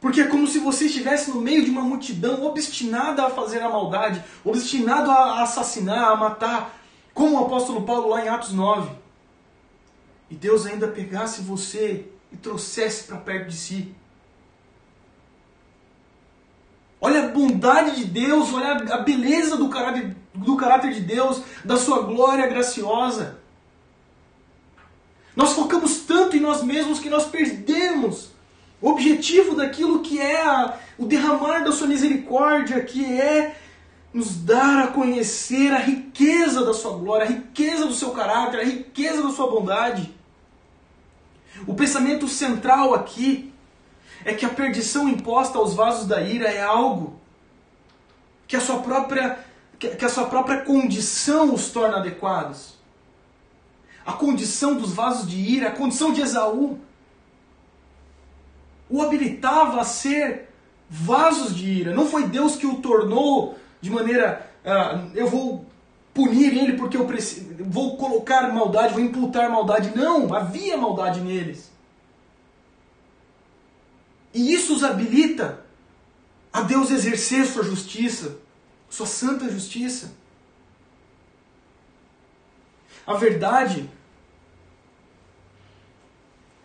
Porque é como se você estivesse no meio de uma multidão obstinada a fazer a maldade, obstinado a assassinar, a matar, como o apóstolo Paulo lá em Atos 9. E Deus ainda pegasse você e trouxesse para perto de si. Olha a bondade de Deus, olha a beleza do caráter, do caráter de Deus, da sua glória graciosa. Nós focamos tanto em nós mesmos que nós perdemos o objetivo daquilo que é a, o derramar da sua misericórdia, que é nos dar a conhecer a riqueza da sua glória, a riqueza do seu caráter, a riqueza da sua bondade. O pensamento central aqui é que a perdição imposta aos vasos da ira é algo que a sua própria, que a sua própria condição os torna adequados. A condição dos vasos de ira, a condição de Esaú, o habilitava a ser vasos de ira. Não foi Deus que o tornou de maneira. Uh, eu vou punir ele porque eu preciso, vou colocar maldade, vou imputar maldade. Não, havia maldade neles. E isso os habilita a Deus exercer sua justiça, sua santa justiça. A verdade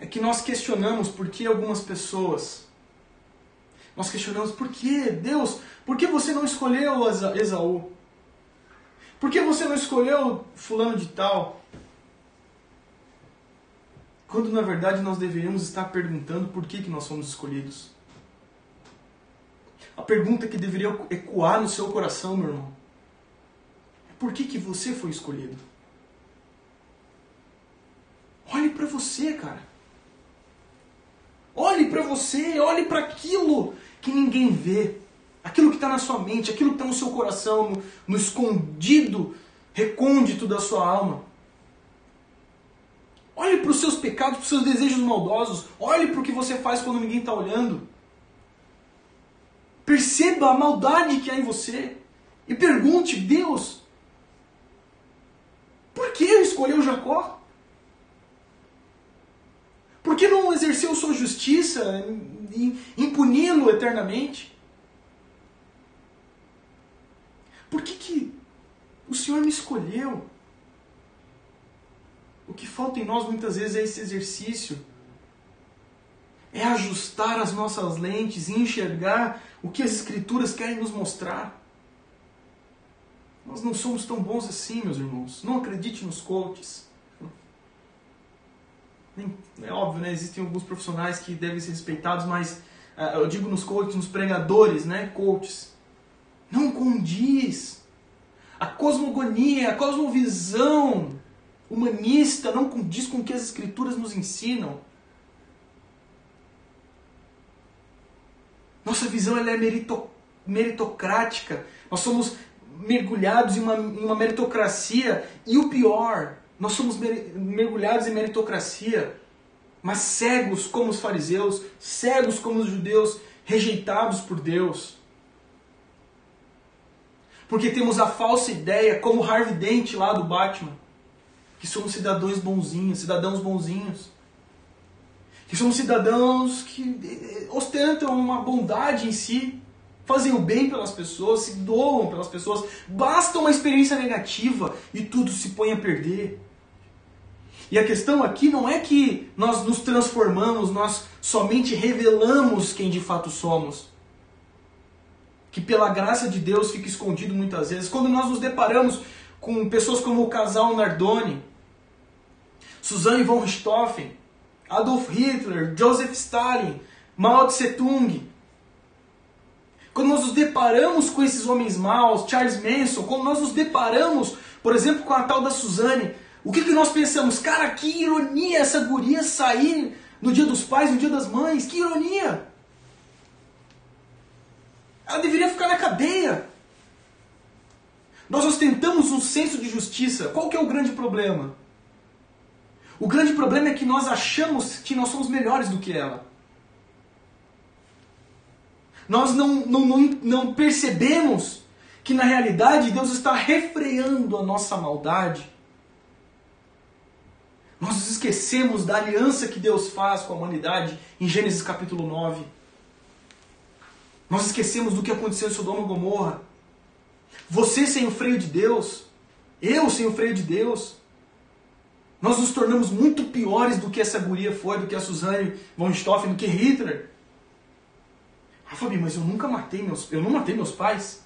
é que nós questionamos por que algumas pessoas. Nós questionamos por que, Deus, por que você não escolheu Esaú? Por que você não escolheu fulano de tal? Quando na verdade nós deveríamos estar perguntando por que, que nós fomos escolhidos. A pergunta que deveria ecoar no seu coração, meu irmão, é por que, que você foi escolhido? Olhe para você, cara. Olhe para você, olhe para aquilo que ninguém vê. Aquilo que está na sua mente, aquilo que está no seu coração, no, no escondido, recôndito da sua alma. Olhe para os seus pecados, para os seus desejos maldosos. Olhe para o que você faz quando ninguém está olhando. Perceba a maldade que há em você. E pergunte, Deus, por que escolheu Jacó? Que não exerceu sua justiça, impuni-lo eternamente? Por que, que o Senhor me escolheu? O que falta em nós muitas vezes é esse exercício. É ajustar as nossas lentes e enxergar o que as Escrituras querem nos mostrar. Nós não somos tão bons assim, meus irmãos. Não acredite nos coaches. É óbvio, né? Existem alguns profissionais que devem ser respeitados, mas uh, eu digo nos coaches, nos pregadores, né? Coaches. Não condiz. A cosmogonia, a cosmovisão humanista não condiz com o que as escrituras nos ensinam. Nossa visão ela é merito, meritocrática. Nós somos mergulhados em uma, em uma meritocracia. E o pior, nós somos mergulhados em meritocracia, mas cegos como os fariseus, cegos como os judeus, rejeitados por Deus. Porque temos a falsa ideia, como Harvey Dent lá do Batman, que somos cidadãos bonzinhos, cidadãos bonzinhos. Que somos cidadãos que eh, ostentam uma bondade em si, fazem o bem pelas pessoas, se doam pelas pessoas. Basta uma experiência negativa e tudo se põe a perder. E a questão aqui não é que nós nos transformamos, nós somente revelamos quem de fato somos. Que pela graça de Deus fica escondido muitas vezes. Quando nós nos deparamos com pessoas como o casal Nardoni, Suzanne von Richthofen, Adolf Hitler, Joseph Stalin, Mao Tse Tung. Quando nós nos deparamos com esses homens maus, Charles Manson, quando nós nos deparamos, por exemplo, com a tal da Suzanne, o que, que nós pensamos? Cara, que ironia essa guria sair no dia dos pais, no dia das mães, que ironia! Ela deveria ficar na cadeia. Nós ostentamos um senso de justiça. Qual que é o grande problema? O grande problema é que nós achamos que nós somos melhores do que ela. Nós não, não, não, não percebemos que na realidade Deus está refreando a nossa maldade. Nós nos esquecemos da aliança que Deus faz com a humanidade em Gênesis capítulo 9. Nós esquecemos do que aconteceu em Sodoma e Gomorra. Você sem o freio de Deus, eu sem o freio de Deus, nós nos tornamos muito piores do que essa guria foi, do que a Suzane von Stoffen, do que Hitler. Ah, Fabi, mas eu nunca matei meus, eu não matei meus pais.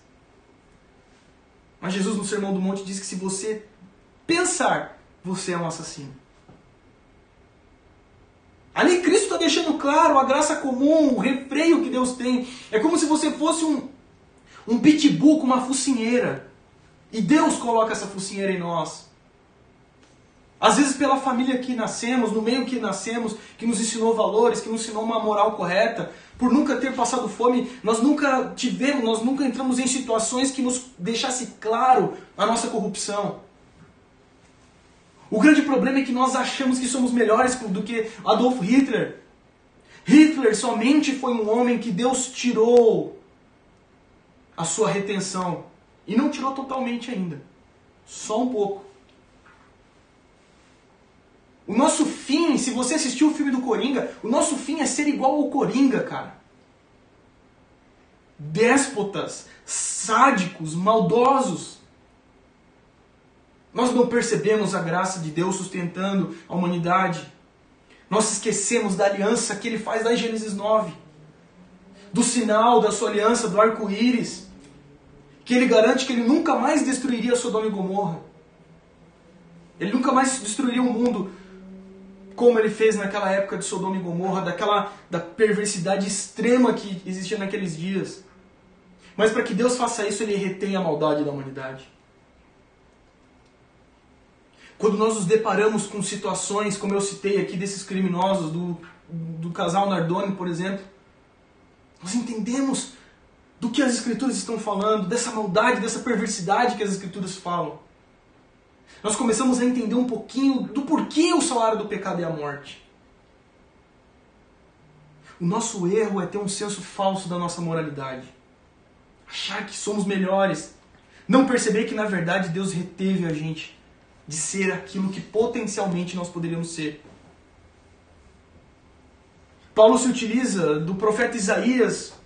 Mas Jesus no Sermão do Monte diz que se você pensar, você é um assassino. Ali Cristo está deixando claro a graça comum, o refreio que Deus tem. É como se você fosse um, um pitbull com uma focinheira. E Deus coloca essa focinheira em nós. Às vezes pela família que nascemos, no meio que nascemos, que nos ensinou valores, que nos ensinou uma moral correta, por nunca ter passado fome, nós nunca tivemos, nós nunca entramos em situações que nos deixasse claro a nossa corrupção. O grande problema é que nós achamos que somos melhores do que Adolf Hitler. Hitler somente foi um homem que Deus tirou a sua retenção. E não tirou totalmente ainda. Só um pouco. O nosso fim, se você assistiu o filme do Coringa, o nosso fim é ser igual ao Coringa, cara. Déspotas, sádicos, maldosos. Nós não percebemos a graça de Deus sustentando a humanidade. Nós esquecemos da aliança que ele faz lá em Gênesis 9. Do sinal da sua aliança, do arco-íris. Que ele garante que ele nunca mais destruiria Sodoma e Gomorra. Ele nunca mais destruiria o mundo como ele fez naquela época de Sodoma e Gomorra, daquela da perversidade extrema que existia naqueles dias. Mas para que Deus faça isso, ele retém a maldade da humanidade. Quando nós nos deparamos com situações, como eu citei aqui desses criminosos, do, do casal Nardoni, por exemplo, nós entendemos do que as Escrituras estão falando, dessa maldade, dessa perversidade que as Escrituras falam nós começamos a entender um pouquinho do porquê o salário do pecado é a morte. O nosso erro é ter um senso falso da nossa moralidade. Achar que somos melhores. Não perceber que na verdade Deus reteve a gente de ser aquilo que potencialmente nós poderíamos ser. Paulo se utiliza do profeta Isaías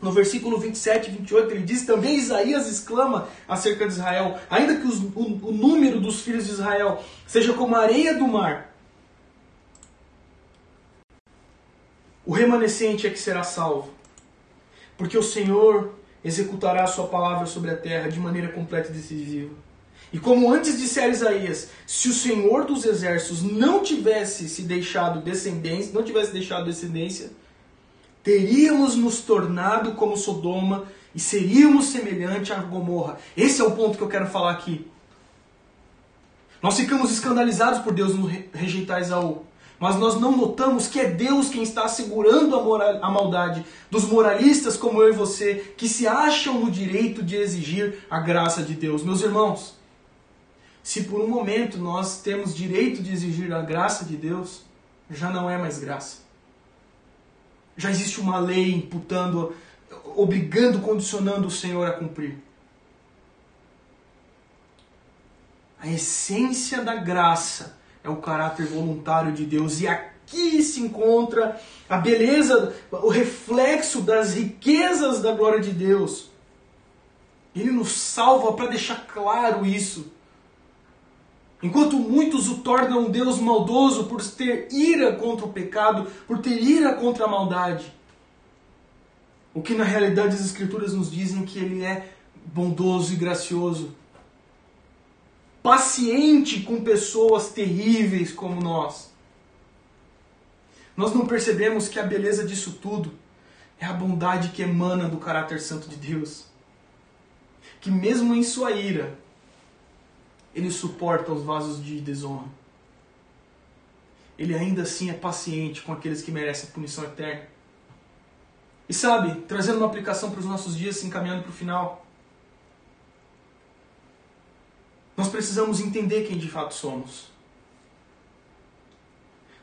No versículo 27 e 28, ele diz também: Isaías exclama acerca de Israel, ainda que os, o, o número dos filhos de Israel seja como a areia do mar, o remanescente é que será salvo, porque o Senhor executará a sua palavra sobre a terra de maneira completa e decisiva. E como antes dissera Isaías, se o Senhor dos exércitos não tivesse se deixado descendência, não tivesse deixado descendência, teríamos nos tornado como Sodoma e seríamos semelhante a Gomorra. Esse é o ponto que eu quero falar aqui. Nós ficamos escandalizados por Deus nos rejeitar Esaú. Mas nós não notamos que é Deus quem está segurando a, moral, a maldade dos moralistas como eu e você, que se acham no direito de exigir a graça de Deus. Meus irmãos, se por um momento nós temos direito de exigir a graça de Deus, já não é mais graça já existe uma lei imputando, obrigando, condicionando o Senhor a cumprir. A essência da graça é o caráter voluntário de Deus e aqui se encontra a beleza, o reflexo das riquezas da glória de Deus. Ele nos salva para deixar claro isso. Enquanto muitos o tornam um Deus maldoso por ter ira contra o pecado, por ter ira contra a maldade. O que na realidade as Escrituras nos dizem que ele é bondoso e gracioso. Paciente com pessoas terríveis como nós. Nós não percebemos que a beleza disso tudo é a bondade que emana do caráter santo de Deus. Que mesmo em sua ira, ele suporta os vasos de desonra. Ele ainda assim é paciente com aqueles que merecem punição eterna. E sabe, trazendo uma aplicação para os nossos dias, se encaminhando para o final, nós precisamos entender quem de fato somos.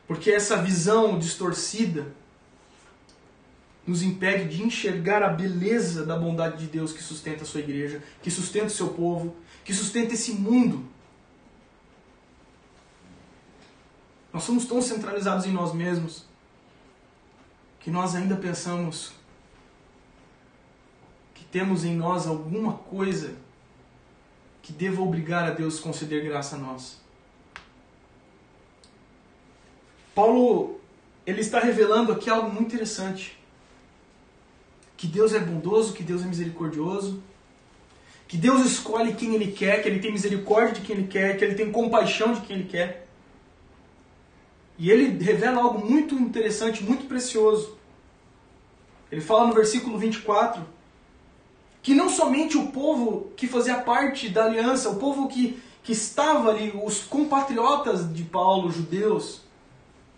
Porque essa visão distorcida nos impede de enxergar a beleza da bondade de Deus que sustenta a sua igreja, que sustenta o seu povo, que sustenta esse mundo. Nós somos tão centralizados em nós mesmos que nós ainda pensamos que temos em nós alguma coisa que deva obrigar a Deus a conceder graça a nós. Paulo ele está revelando aqui algo muito interessante que Deus é bondoso, que Deus é misericordioso, que Deus escolhe quem Ele quer, que Ele tem misericórdia de quem Ele quer, que Ele tem compaixão de quem Ele quer. E ele revela algo muito interessante, muito precioso. Ele fala no versículo 24 que não somente o povo que fazia parte da aliança, o povo que, que estava ali, os compatriotas de Paulo, judeus,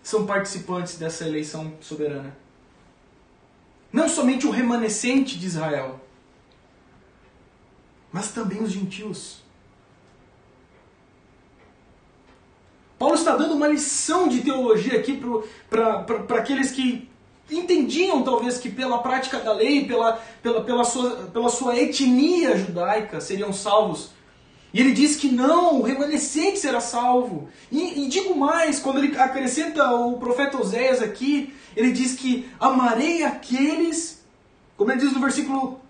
são participantes dessa eleição soberana não somente o remanescente de Israel, mas também os gentios. Paulo está dando uma lição de teologia aqui para aqueles que entendiam, talvez, que pela prática da lei, pela, pela, pela, sua, pela sua etnia judaica, seriam salvos. E ele diz que não, o remanescente será salvo. E, e digo mais, quando ele acrescenta o profeta Oséias aqui, ele diz que amarei aqueles, como ele diz no versículo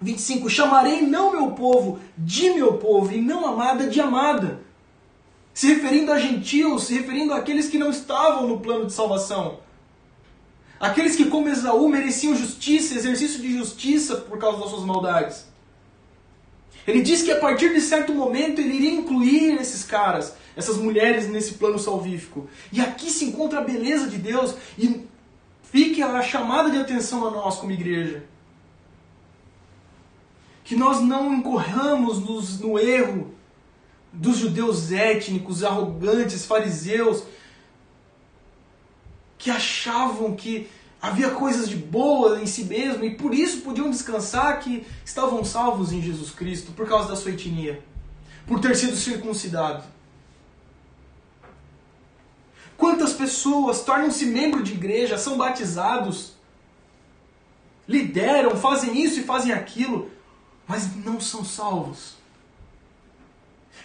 25, chamarei não meu povo de meu povo, e não amada de amada. Se referindo a gentios, se referindo àqueles que não estavam no plano de salvação. Aqueles que, como Esaú, mereciam justiça, exercício de justiça por causa das suas maldades. Ele diz que a partir de certo momento ele iria incluir esses caras, essas mulheres nesse plano salvífico. E aqui se encontra a beleza de Deus e Fique a chamada de atenção a nós como igreja. Que nós não incorramos nos, no erro dos judeus étnicos, arrogantes, fariseus, que achavam que havia coisas de boa em si mesmo e por isso podiam descansar que estavam salvos em Jesus Cristo por causa da sua etnia, por ter sido circuncidado. Quantas pessoas tornam-se membro de igreja, são batizados, lideram, fazem isso e fazem aquilo, mas não são salvos?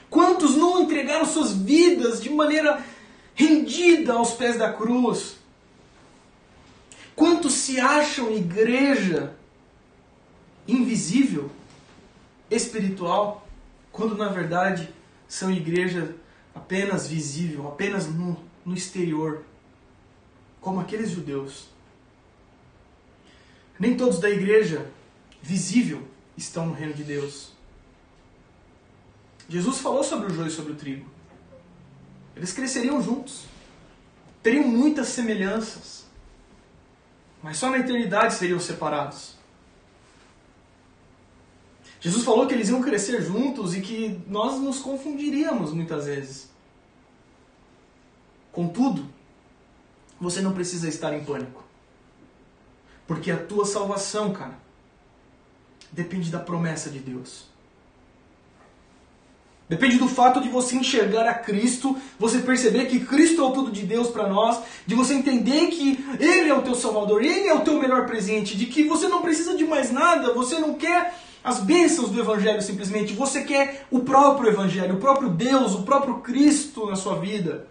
Quantos não entregaram suas vidas de maneira rendida aos pés da cruz? Quantos se acham igreja invisível, espiritual, quando na verdade são igreja apenas visível, apenas no, no exterior, como aqueles judeus. Nem todos da igreja visível estão no reino de Deus. Jesus falou sobre o joio e sobre o trigo. Eles cresceriam juntos, teriam muitas semelhanças, mas só na eternidade seriam separados. Jesus falou que eles iam crescer juntos e que nós nos confundiríamos muitas vezes. Contudo, você não precisa estar em pânico. Porque a tua salvação, cara, depende da promessa de Deus. Depende do fato de você enxergar a Cristo, você perceber que Cristo é o tudo de Deus para nós, de você entender que Ele é o teu Salvador, Ele é o teu melhor presente, de que você não precisa de mais nada, você não quer as bênçãos do Evangelho simplesmente, você quer o próprio Evangelho, o próprio Deus, o próprio Cristo na sua vida.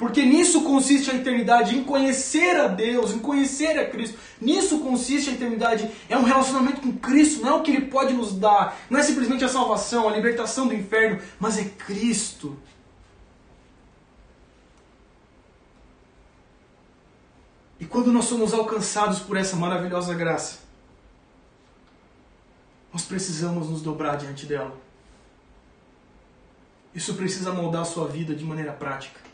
Porque nisso consiste a eternidade, em conhecer a Deus, em conhecer a Cristo. Nisso consiste a eternidade. É um relacionamento com Cristo, não é o que Ele pode nos dar. Não é simplesmente a salvação, a libertação do inferno, mas é Cristo. E quando nós somos alcançados por essa maravilhosa graça, nós precisamos nos dobrar diante dela. Isso precisa moldar a sua vida de maneira prática.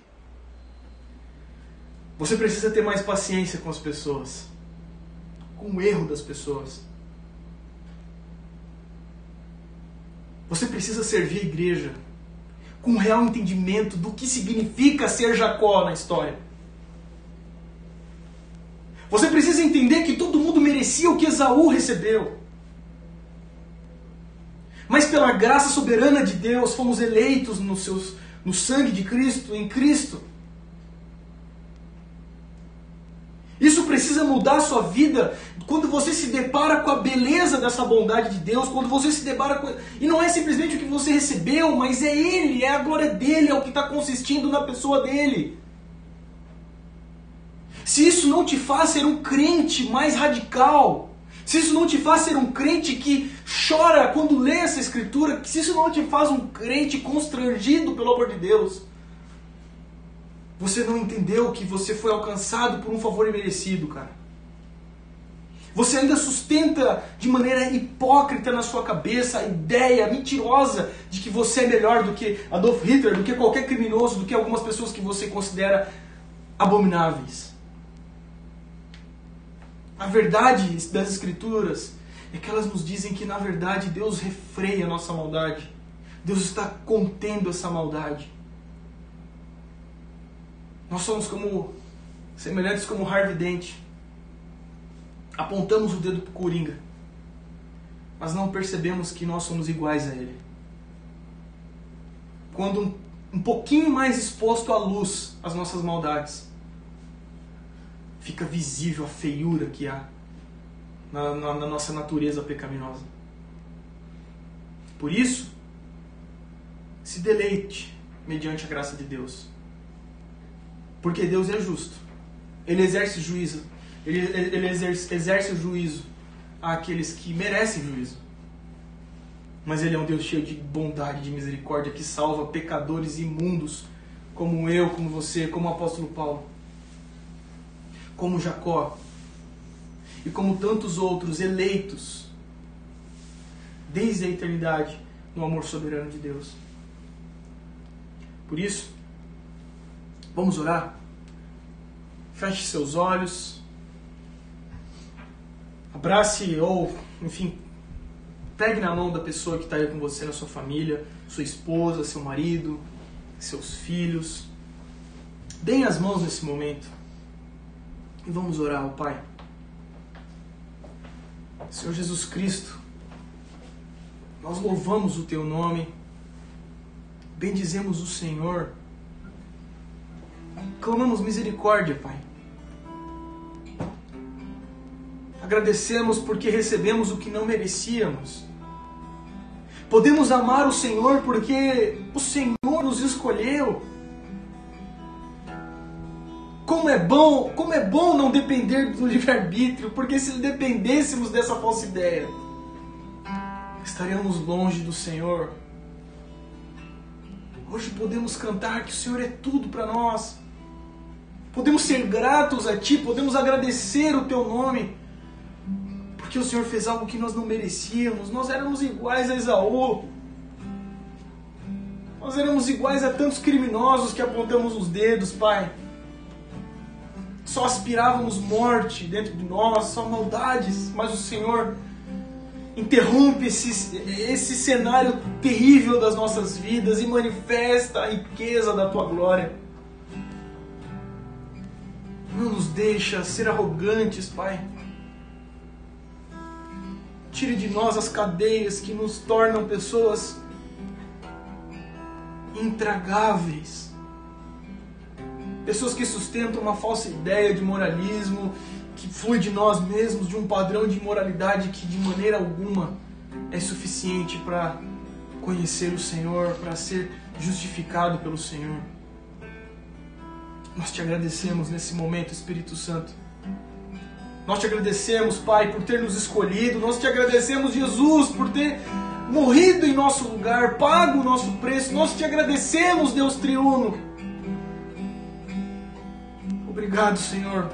Você precisa ter mais paciência com as pessoas, com o erro das pessoas. Você precisa servir a igreja com um real entendimento do que significa ser Jacó na história. Você precisa entender que todo mundo merecia o que Esaú recebeu. Mas pela graça soberana de Deus fomos eleitos no, seus, no sangue de Cristo, em Cristo. Isso precisa mudar a sua vida quando você se depara com a beleza dessa bondade de Deus, quando você se depara com. E não é simplesmente o que você recebeu, mas é Ele, é a glória dele, é o que está consistindo na pessoa dele. Se isso não te faz ser um crente mais radical, se isso não te faz ser um crente que chora quando lê essa escritura, se isso não te faz um crente constrangido pelo amor de Deus, você não entendeu que você foi alcançado por um favor imerecido, cara. Você ainda sustenta de maneira hipócrita na sua cabeça a ideia mentirosa de que você é melhor do que Adolf Hitler, do que qualquer criminoso, do que algumas pessoas que você considera abomináveis. A verdade das Escrituras é que elas nos dizem que, na verdade, Deus refreia a nossa maldade. Deus está contendo essa maldade. Nós somos como semelhantes como Harvey Dent. Apontamos o dedo para o Coringa, mas não percebemos que nós somos iguais a ele. Quando um, um pouquinho mais exposto à luz as nossas maldades, fica visível a feiura que há na, na, na nossa natureza pecaminosa. Por isso, se deleite mediante a graça de Deus porque Deus é justo. Ele exerce juízo. Ele, ele exerce, exerce o juízo àqueles que merecem juízo. Mas Ele é um Deus cheio de bondade, de misericórdia, que salva pecadores imundos, como eu, como você, como o apóstolo Paulo, como Jacó e como tantos outros eleitos desde a eternidade no amor soberano de Deus. Por isso, Vamos orar? Feche seus olhos. Abrace ou, enfim, pegue na mão da pessoa que está aí com você na sua família, sua esposa, seu marido, seus filhos. Deem as mãos nesse momento e vamos orar ao Pai. Senhor Jesus Cristo, nós louvamos o Teu nome, bendizemos o Senhor Clamamos misericórdia, Pai. Agradecemos porque recebemos o que não merecíamos. Podemos amar o Senhor porque o Senhor nos escolheu. Como é bom, como é bom não depender do livre-arbítrio, porque se dependêssemos dessa falsa ideia, estaríamos longe do Senhor. Hoje podemos cantar que o Senhor é tudo para nós. Podemos ser gratos a Ti, podemos agradecer o Teu nome, porque o Senhor fez algo que nós não merecíamos. Nós éramos iguais a Esaú. Nós éramos iguais a tantos criminosos que apontamos os dedos, Pai. Só aspirávamos morte dentro de nós, só maldades, mas o Senhor interrompe esse, esse cenário terrível das nossas vidas e manifesta a riqueza da tua glória. Não nos deixa ser arrogantes, Pai. Tire de nós as cadeias que nos tornam pessoas intragáveis. Pessoas que sustentam uma falsa ideia de moralismo que flui de nós mesmos, de um padrão de moralidade que de maneira alguma é suficiente para conhecer o Senhor, para ser justificado pelo Senhor. Nós te agradecemos nesse momento, Espírito Santo. Nós te agradecemos, Pai, por ter nos escolhido. Nós te agradecemos, Jesus, por ter morrido em nosso lugar, pago o nosso preço. Nós te agradecemos, Deus triuno. Obrigado, Senhor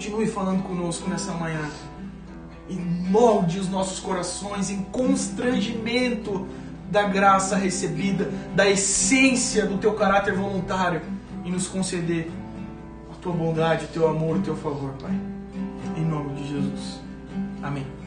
continue falando conosco nessa manhã. E molde os nossos corações em constrangimento da graça recebida, da essência do teu caráter voluntário e nos conceder a tua bondade, o teu amor, o teu favor, Pai. Em nome de Jesus. Amém.